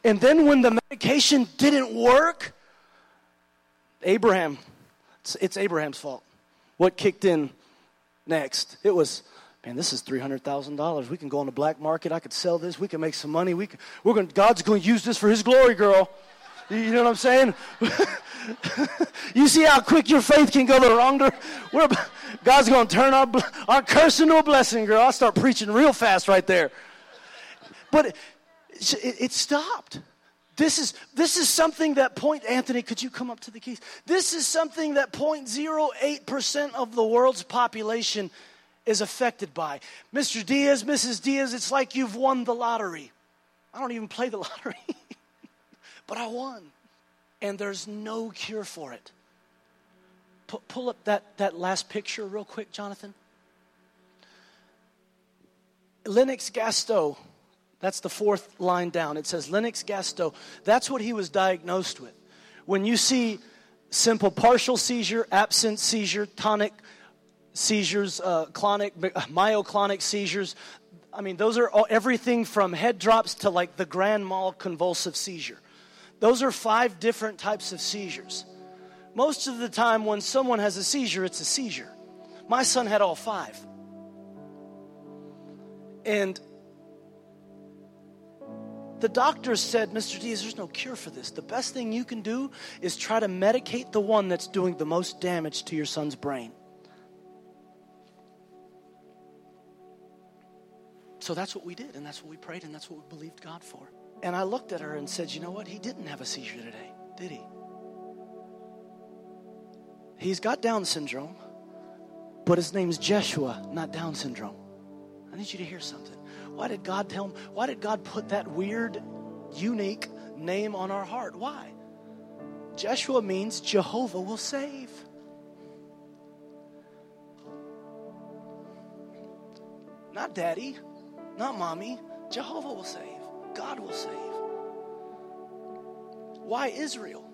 And then when the medication didn't work, Abraham, it's, it's Abraham's fault. What kicked in next? It was, man, this is $300,000. We can go on the black market. I could sell this. We can make some money. We can, we're going, God's going to use this for his glory, girl. You know what I'm saying? *laughs* you see how quick your faith can go the wrong direction? God's going to turn our, our curse into a blessing, girl. I'll start preaching real fast right there. But it, it, it stopped. This is, this is something that point, Anthony, could you come up to the keys? This is something that 0.08% of the world's population is affected by. Mr. Diaz, Mrs. Diaz, it's like you've won the lottery. I don't even play the *laughs* lottery, but I won. And there's no cure for it. P- pull up that, that last picture real quick, Jonathan. Lennox-Gastaut, that's the fourth line down. It says Lennox-Gastaut. That's what he was diagnosed with. When you see simple partial seizure, absent seizure, tonic seizures, uh, clonic, myoclonic seizures, I mean, those are all, everything from head drops to like the grand mal convulsive seizure. Those are five different types of seizures. Most of the time, when someone has a seizure, it's a seizure. My son had all five. And the doctors said, Mr. Diaz, there's no cure for this. The best thing you can do is try to medicate the one that's doing the most damage to your son's brain. So that's what we did, and that's what we prayed, and that's what we believed God for. And I looked at her and said, You know what? He didn't have a seizure today, did he? He's got Down syndrome, but his name's Jeshua, not Down syndrome. I need you to hear something. Why did God tell him? Why did God put that weird, unique name on our heart? Why? Jeshua means Jehovah will save. Not daddy, not mommy. Jehovah will save. God will save. Why Israel?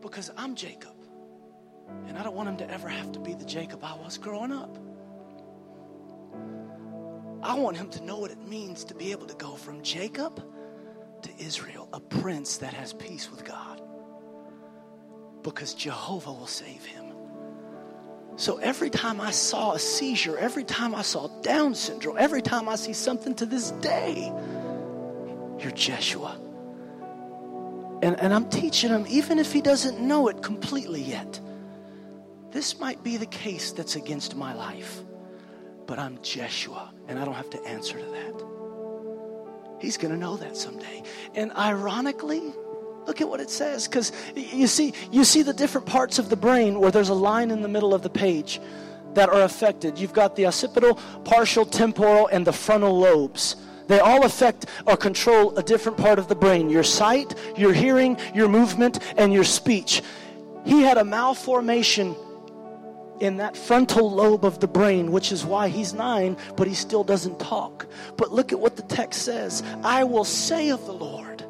Because I'm Jacob. And I don't want him to ever have to be the Jacob I was growing up. I want him to know what it means to be able to go from Jacob to Israel, a prince that has peace with God. Because Jehovah will save him. So every time I saw a seizure, every time I saw Down syndrome, every time I see something to this day, you're Jeshua. And, and I'm teaching him, even if he doesn't know it completely yet, this might be the case that's against my life, but I'm Jeshua, and I don't have to answer to that. He's going to know that someday. And ironically, Look at what it says, because you see, you see the different parts of the brain where there's a line in the middle of the page that are affected. You've got the occipital, parietal, temporal, and the frontal lobes. They all affect or control a different part of the brain your sight, your hearing, your movement, and your speech. He had a malformation in that frontal lobe of the brain, which is why he's nine, but he still doesn't talk. But look at what the text says I will say of the Lord.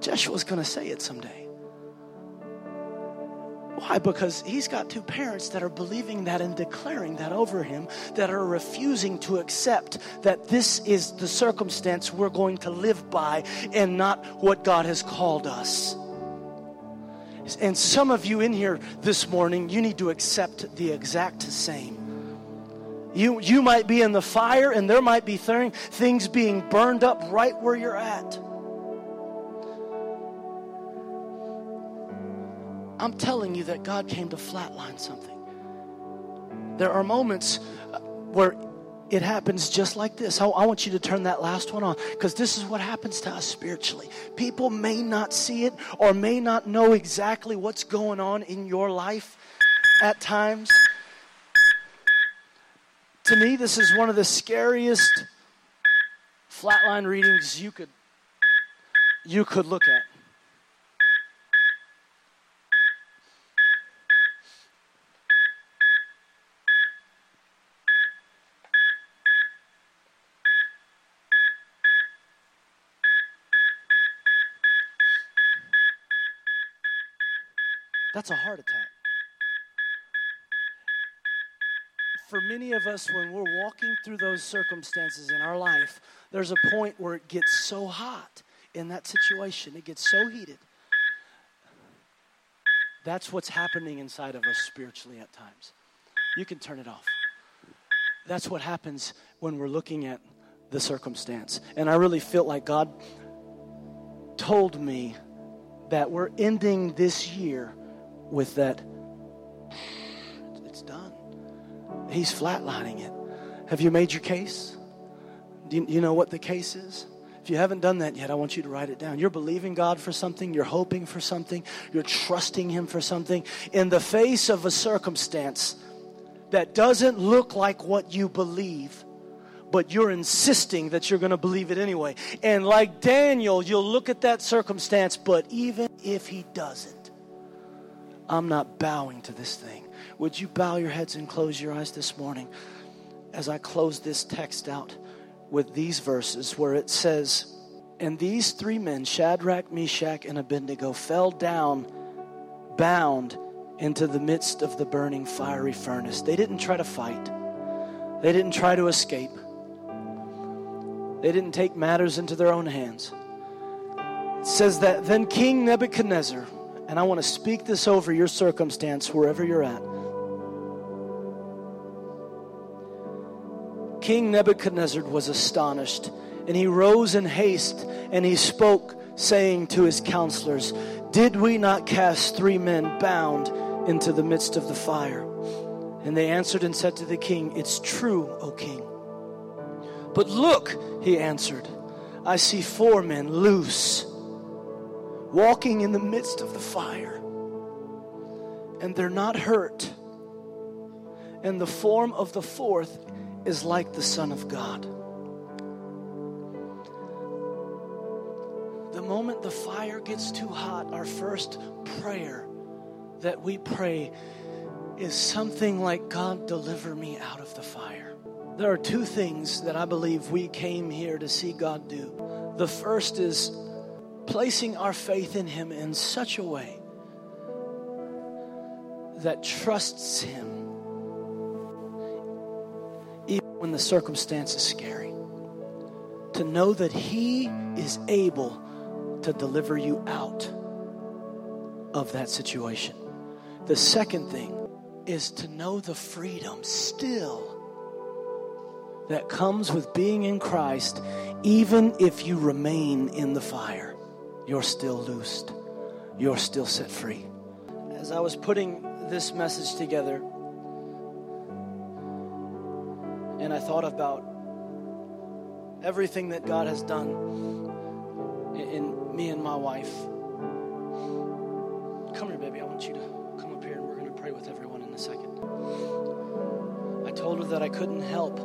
Jeshua's going to say it someday. Why? Because he's got two parents that are believing that and declaring that over him, that are refusing to accept that this is the circumstance we're going to live by and not what God has called us. And some of you in here this morning, you need to accept the exact same. You, you might be in the fire, and there might be th- things being burned up right where you're at. I'm telling you that God came to flatline something. There are moments uh, where it happens just like this. I, I want you to turn that last one on because this is what happens to us spiritually. People may not see it or may not know exactly what's going on in your life at times. To me, this is one of the scariest flatline readings you could you could look at. That's a heart attack. For many of us, when we're walking through those circumstances in our life, there's a point where it gets so hot in that situation, it gets so heated. That's what's happening inside of us spiritually at times. You can turn it off. That's what happens when we're looking at the circumstance. And I really feel like God told me that we're ending this year with that, it's done. He's flatlining it. Have you made your case? Do you, you know what the case is? If you haven't done that yet, I want you to write it down. You're believing God for something, you're hoping for something, you're trusting Him for something. In the face of a circumstance that doesn't look like what you believe, but you're insisting that you're going to believe it anyway. And like Daniel, you'll look at that circumstance, but even if he doesn't, I'm not bowing to this thing. Would you bow your heads and close your eyes this morning as I close this text out with these verses where it says, And these three men, Shadrach, Meshach, and Abednego, fell down bound into the midst of the burning fiery furnace. They didn't try to fight, they didn't try to escape, they didn't take matters into their own hands. It says that then King Nebuchadnezzar, and I want to speak this over your circumstance wherever you're at. King Nebuchadnezzar was astonished, and he rose in haste, and he spoke, saying to his counselors, Did we not cast three men bound into the midst of the fire? And they answered and said to the king, It's true, O king. But look, he answered, I see four men loose, walking in the midst of the fire, and they're not hurt. And the form of the fourth is like the Son of God. The moment the fire gets too hot, our first prayer that we pray is something like, God, deliver me out of the fire. There are two things that I believe we came here to see God do. The first is placing our faith in Him in such a way that trusts Him even when the circumstance is scary. To know that He is able to deliver you out of that situation. The second thing is to know the freedom still that comes with being in Christ, even if you remain in the fire. You're still loosed, you're still set free. As I was putting this message together, and I thought about everything that God has done in, in me and my wife. Come here, baby. I want you to come up here and we're going to pray with everyone in a second. I told her that I couldn't help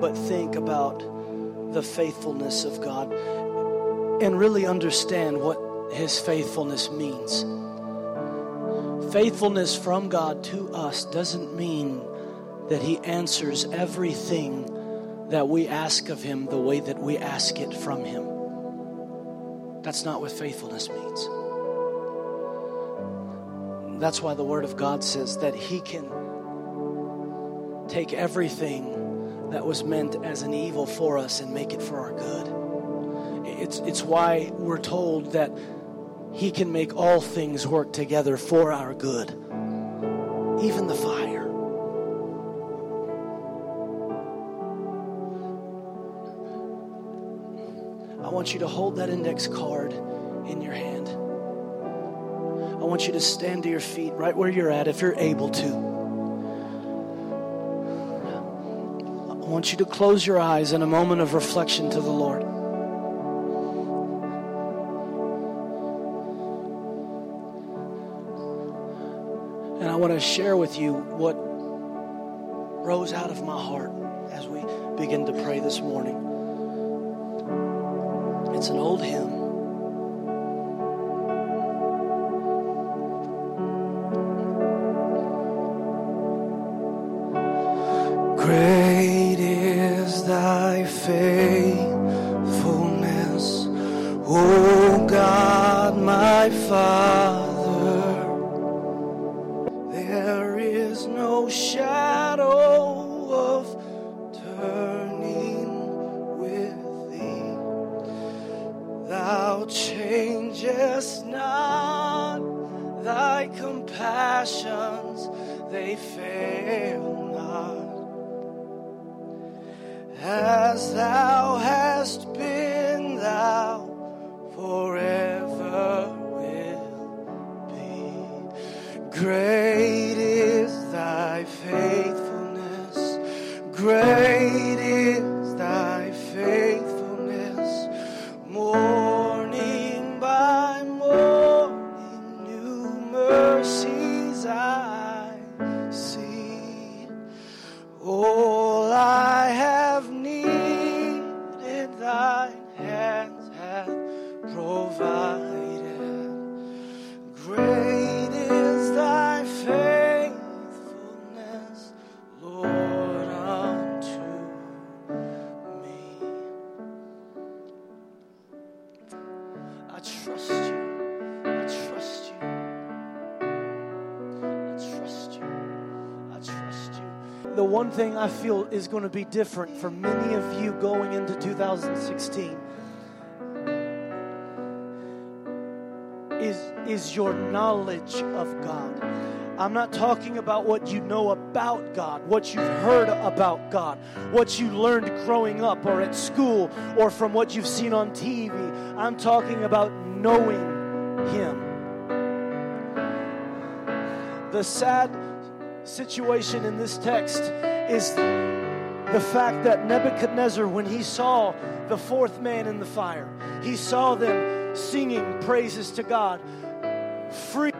but think about the faithfulness of God and really understand what His faithfulness means. Faithfulness from God to us doesn't mean that He answers everything that we ask of Him the way that we ask it from Him. That's not what faithfulness means. That's why the Word of God says that He can take everything that was meant as an evil for us and make it for our good. It's, it's why we're told that He can make all things work together for our good, even the fire. I want you to hold that index card in your hand. I want you to stand to your feet right where you're at if you're able to. I want you to close your eyes in a moment of reflection to the Lord. Want to share with you what rose out of my heart as we begin to pray this morning. It's an old hymn. Great is thy faithfulness, O God, my Father. One thing I feel is going to be different for many of you going into 2016 is, is your knowledge of God. I'm not talking about what you know about God, what you've heard about God, what you learned growing up or at school or from what you've seen on TV. I'm talking about knowing Him. The sad situation in this text is the fact that Nebuchadnezzar, when he saw the fourth man in the fire, he saw them singing praises to God, free.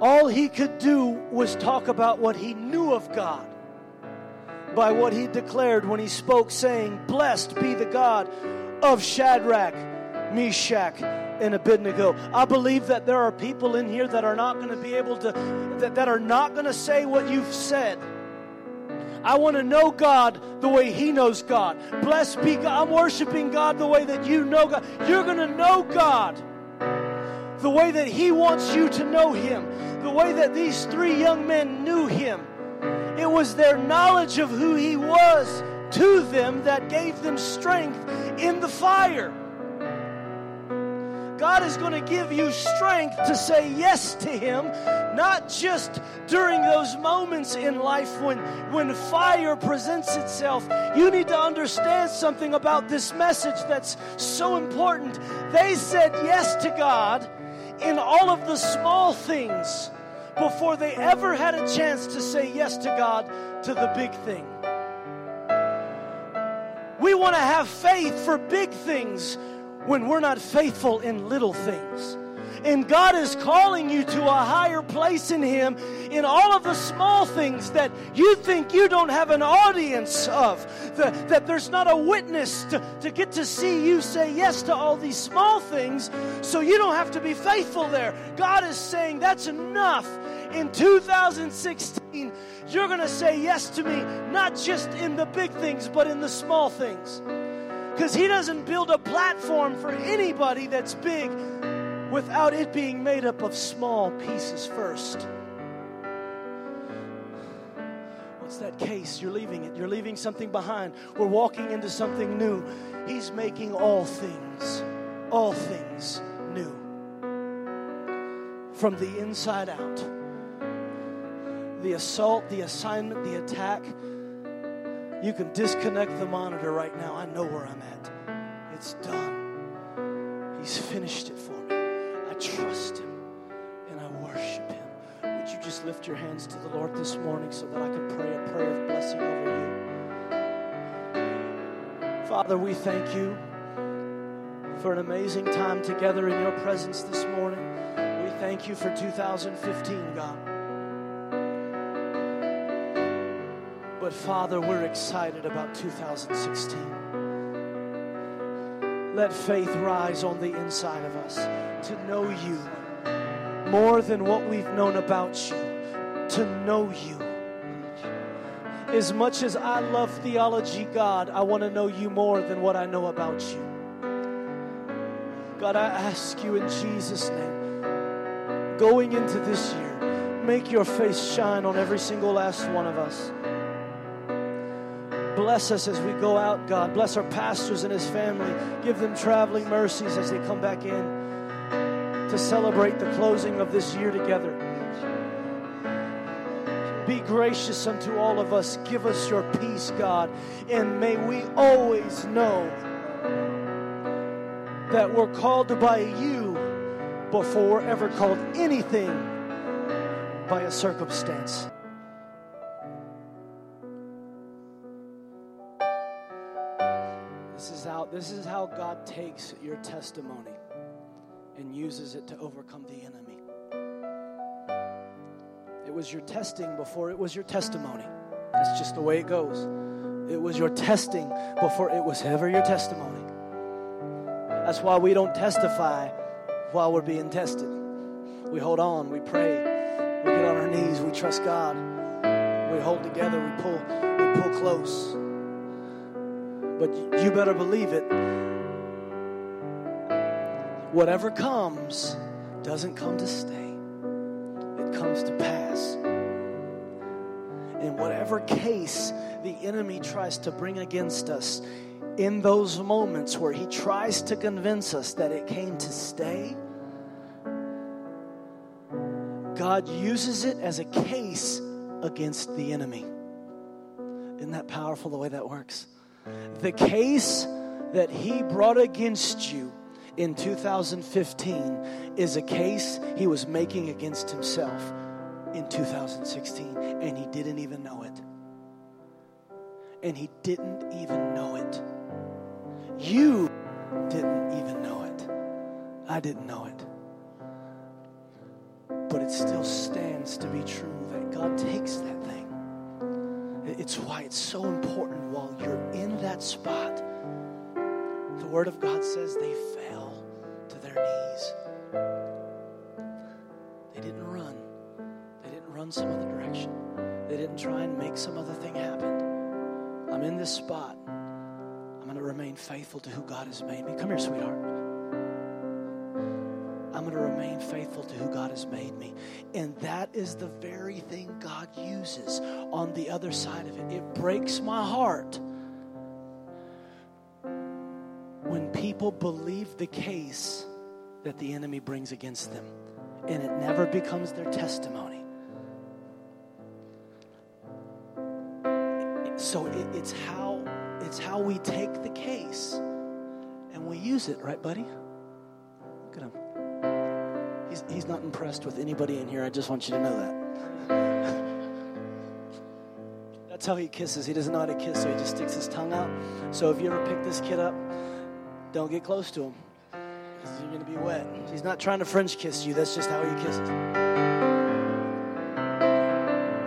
All he could do was talk about what he knew of God by what he declared when he spoke, saying, Blessed be the God of Shadrach, Meshach, and Abednego. I believe that there are people in here that are not going to be able to, that, that are not going to say what you've said. I want to know God the way He knows God. Blessed be God. I'm worshiping God the way that you know God. You're going to know God the way that He wants you to know Him, the way that these three young men knew Him. It was their knowledge of who He was to them that gave them strength in the fire. God is going to give you strength to say yes to Him, not just during those moments in life when, when fire presents itself. You need to understand something about this message that's so important. They said yes to God in all of the small things before they ever had a chance to say yes to God to the big thing. We want to have faith for big things when we're not faithful in little things. And God is calling you to a higher place in Him in all of the small things that you think you don't have an audience of, that there's not a witness to, to get to see you say yes to all these small things so you don't have to be faithful there. God is saying that's enough. In 2016, you're going to say yes to me, not just in the big things, but in the small things. Because He doesn't build a platform for anybody that's big without it being made up of small pieces first. What's that case? You're leaving it. You're leaving something behind. We're walking into something new. He's making all things, all things new. From the inside out. The assault, the assignment, the attack. You can disconnect the monitor right now. I know where I'm at. It's done. He's finished it for me. I trust Him and I worship Him. Would you just lift your hands to the Lord this morning so that I can pray a prayer of blessing over you? Father, we thank you for an amazing time together in your presence this morning. We thank you for 2015, God. But Father, we're excited about 2016. Let faith rise on the inside of us to know you more than what we've known about you, to know you. As much as I love theology, God, I want to know you more than what I know about you. God, I ask you in Jesus' name, going into this year, make your face shine on every single last one of us. Bless us as we go out, God. Bless our pastors and his family. Give them traveling mercies as they come back in to celebrate the closing of this year together. Be gracious unto all of us. Give us your peace, God. And may we always know that we're called by you before we're ever called anything by a circumstance. This is how God takes your testimony and uses it to overcome the enemy. It was your testing before it was your testimony. That's just the way it goes. It was your testing before it was ever your testimony. That's why we don't testify while we're being tested. We hold on, we pray, we get on our knees, we trust God. We hold together, we pull, we pull close. But you better believe it. Whatever comes doesn't come to stay, it comes to pass. In whatever case the enemy tries to bring against us, in those moments where he tries to convince us that it came to stay, God uses it as a case against the enemy. Isn't that powerful the way that works? The case that he brought against you in 2015 is a case he was making against himself in 2016, and he didn't even know it. And he didn't even know it. You didn't even know it. I didn't know it. But it still stands to be true that God takes that thing. It's why it's so important while you're in that spot. The Word of God says they fell to their knees. They didn't run, they didn't run some other direction, they didn't try and make some other thing happen. I'm in this spot. I'm going to remain faithful to who God has made me. Come here, sweetheart. I'm going to remain faithful to who God has made me. And that is the very thing God uses on the other side of it. It breaks my heart when people believe the case that the enemy brings against them and it never becomes their testimony. So it, it's how it's how we take the case and we use it, right, buddy? Look at him. He's, he's not impressed with anybody in here. I just want you to know that. *laughs* That's how he kisses. He doesn't know how to kiss, so he just sticks his tongue out. So if you ever pick this kid up, don't get close to him. Because you're going to be wet. He's not trying to French kiss you, that's just how he kisses.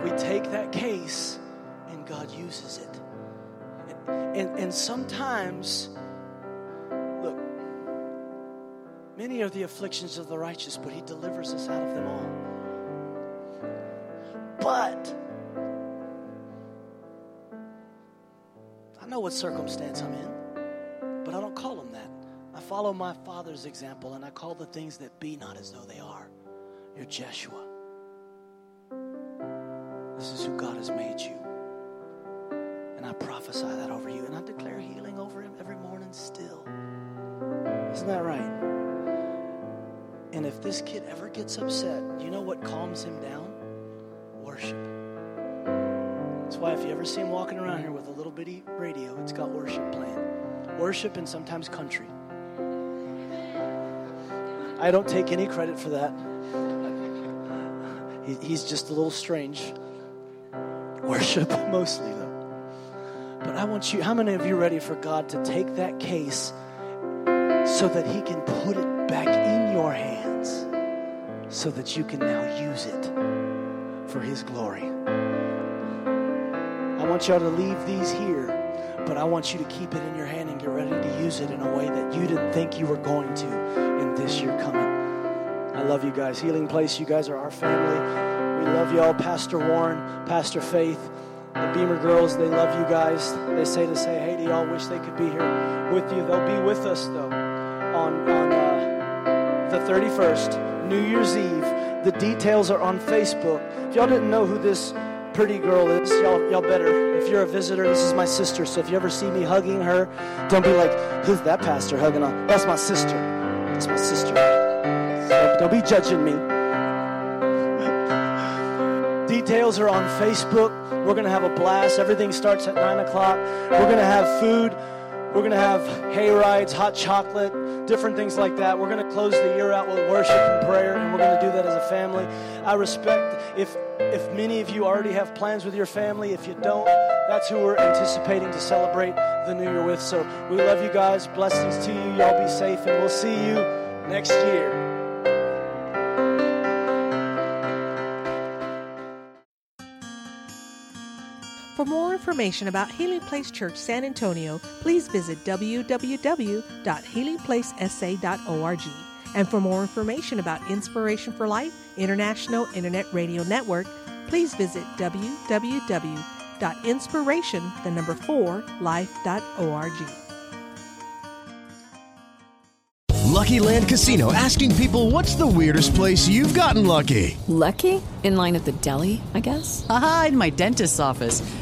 We take that case and God uses it. And, and sometimes, many are the afflictions of the righteous, but He delivers us out of them all. But I know what circumstance I'm in, but I don't call them that. I follow my Father's example and I call the things that be not as though they are. You're Jeshua. This is who God has made you. And I prophesy that over you. And I declare healing over him every morning still. Isn't that right? And if this kid ever gets upset, you know what calms him down? Worship. That's why if you ever see him walking around here with a little bitty radio, it's got worship playing. Worship and sometimes country. I don't take any credit for that. He, he's just a little strange. Worship *laughs* mostly, though. But I want you, how many of you ready for God to take that case so that He can put it back in your hands so that you can now use it for His glory? I want y'all to leave these here, but I want you to keep it in your hand and get ready to use it in a way that you didn't think you were going to in this year coming. I love you guys. Healing Place, you guys are our family. We love you all. Pastor Warren, Pastor Faith. The Beamer girls, they love you guys. They say to say, hey to y'all, wish they could be here with you. They'll be with us though on 31st, New Year's Eve. The details are on Facebook. If y'all didn't know who this pretty girl is, y'all y'all better. If you're a visitor, this is my sister. So if you ever see me hugging her, don't be like, who's that pastor hugging on? That's my sister. That's my sister. Don't be judging me. Details are on Facebook. We're going to have a blast. Everything starts at 9 o'clock. We're going to have food. We're going to have hay rides, hot chocolate, different things like that. We're going to close the year out with worship and prayer, and we're going to do that as a family. I respect if if many of you already have plans with your family. If you don't, that's who we're anticipating to celebrate the new year with. So we love you guys. Blessings to you. Y'all be safe, and we'll see you next year. For more information about Healing Place Church San Antonio, please visit www.healingplacesa.org. And for more information about Inspiration for Life International Internet Radio Network, please visit www.inspiration, the number 4, life.org. Lucky Land Casino asking people what's the weirdest place you've gotten lucky? Lucky? In line at the deli, I guess? Aha, in my dentist's office.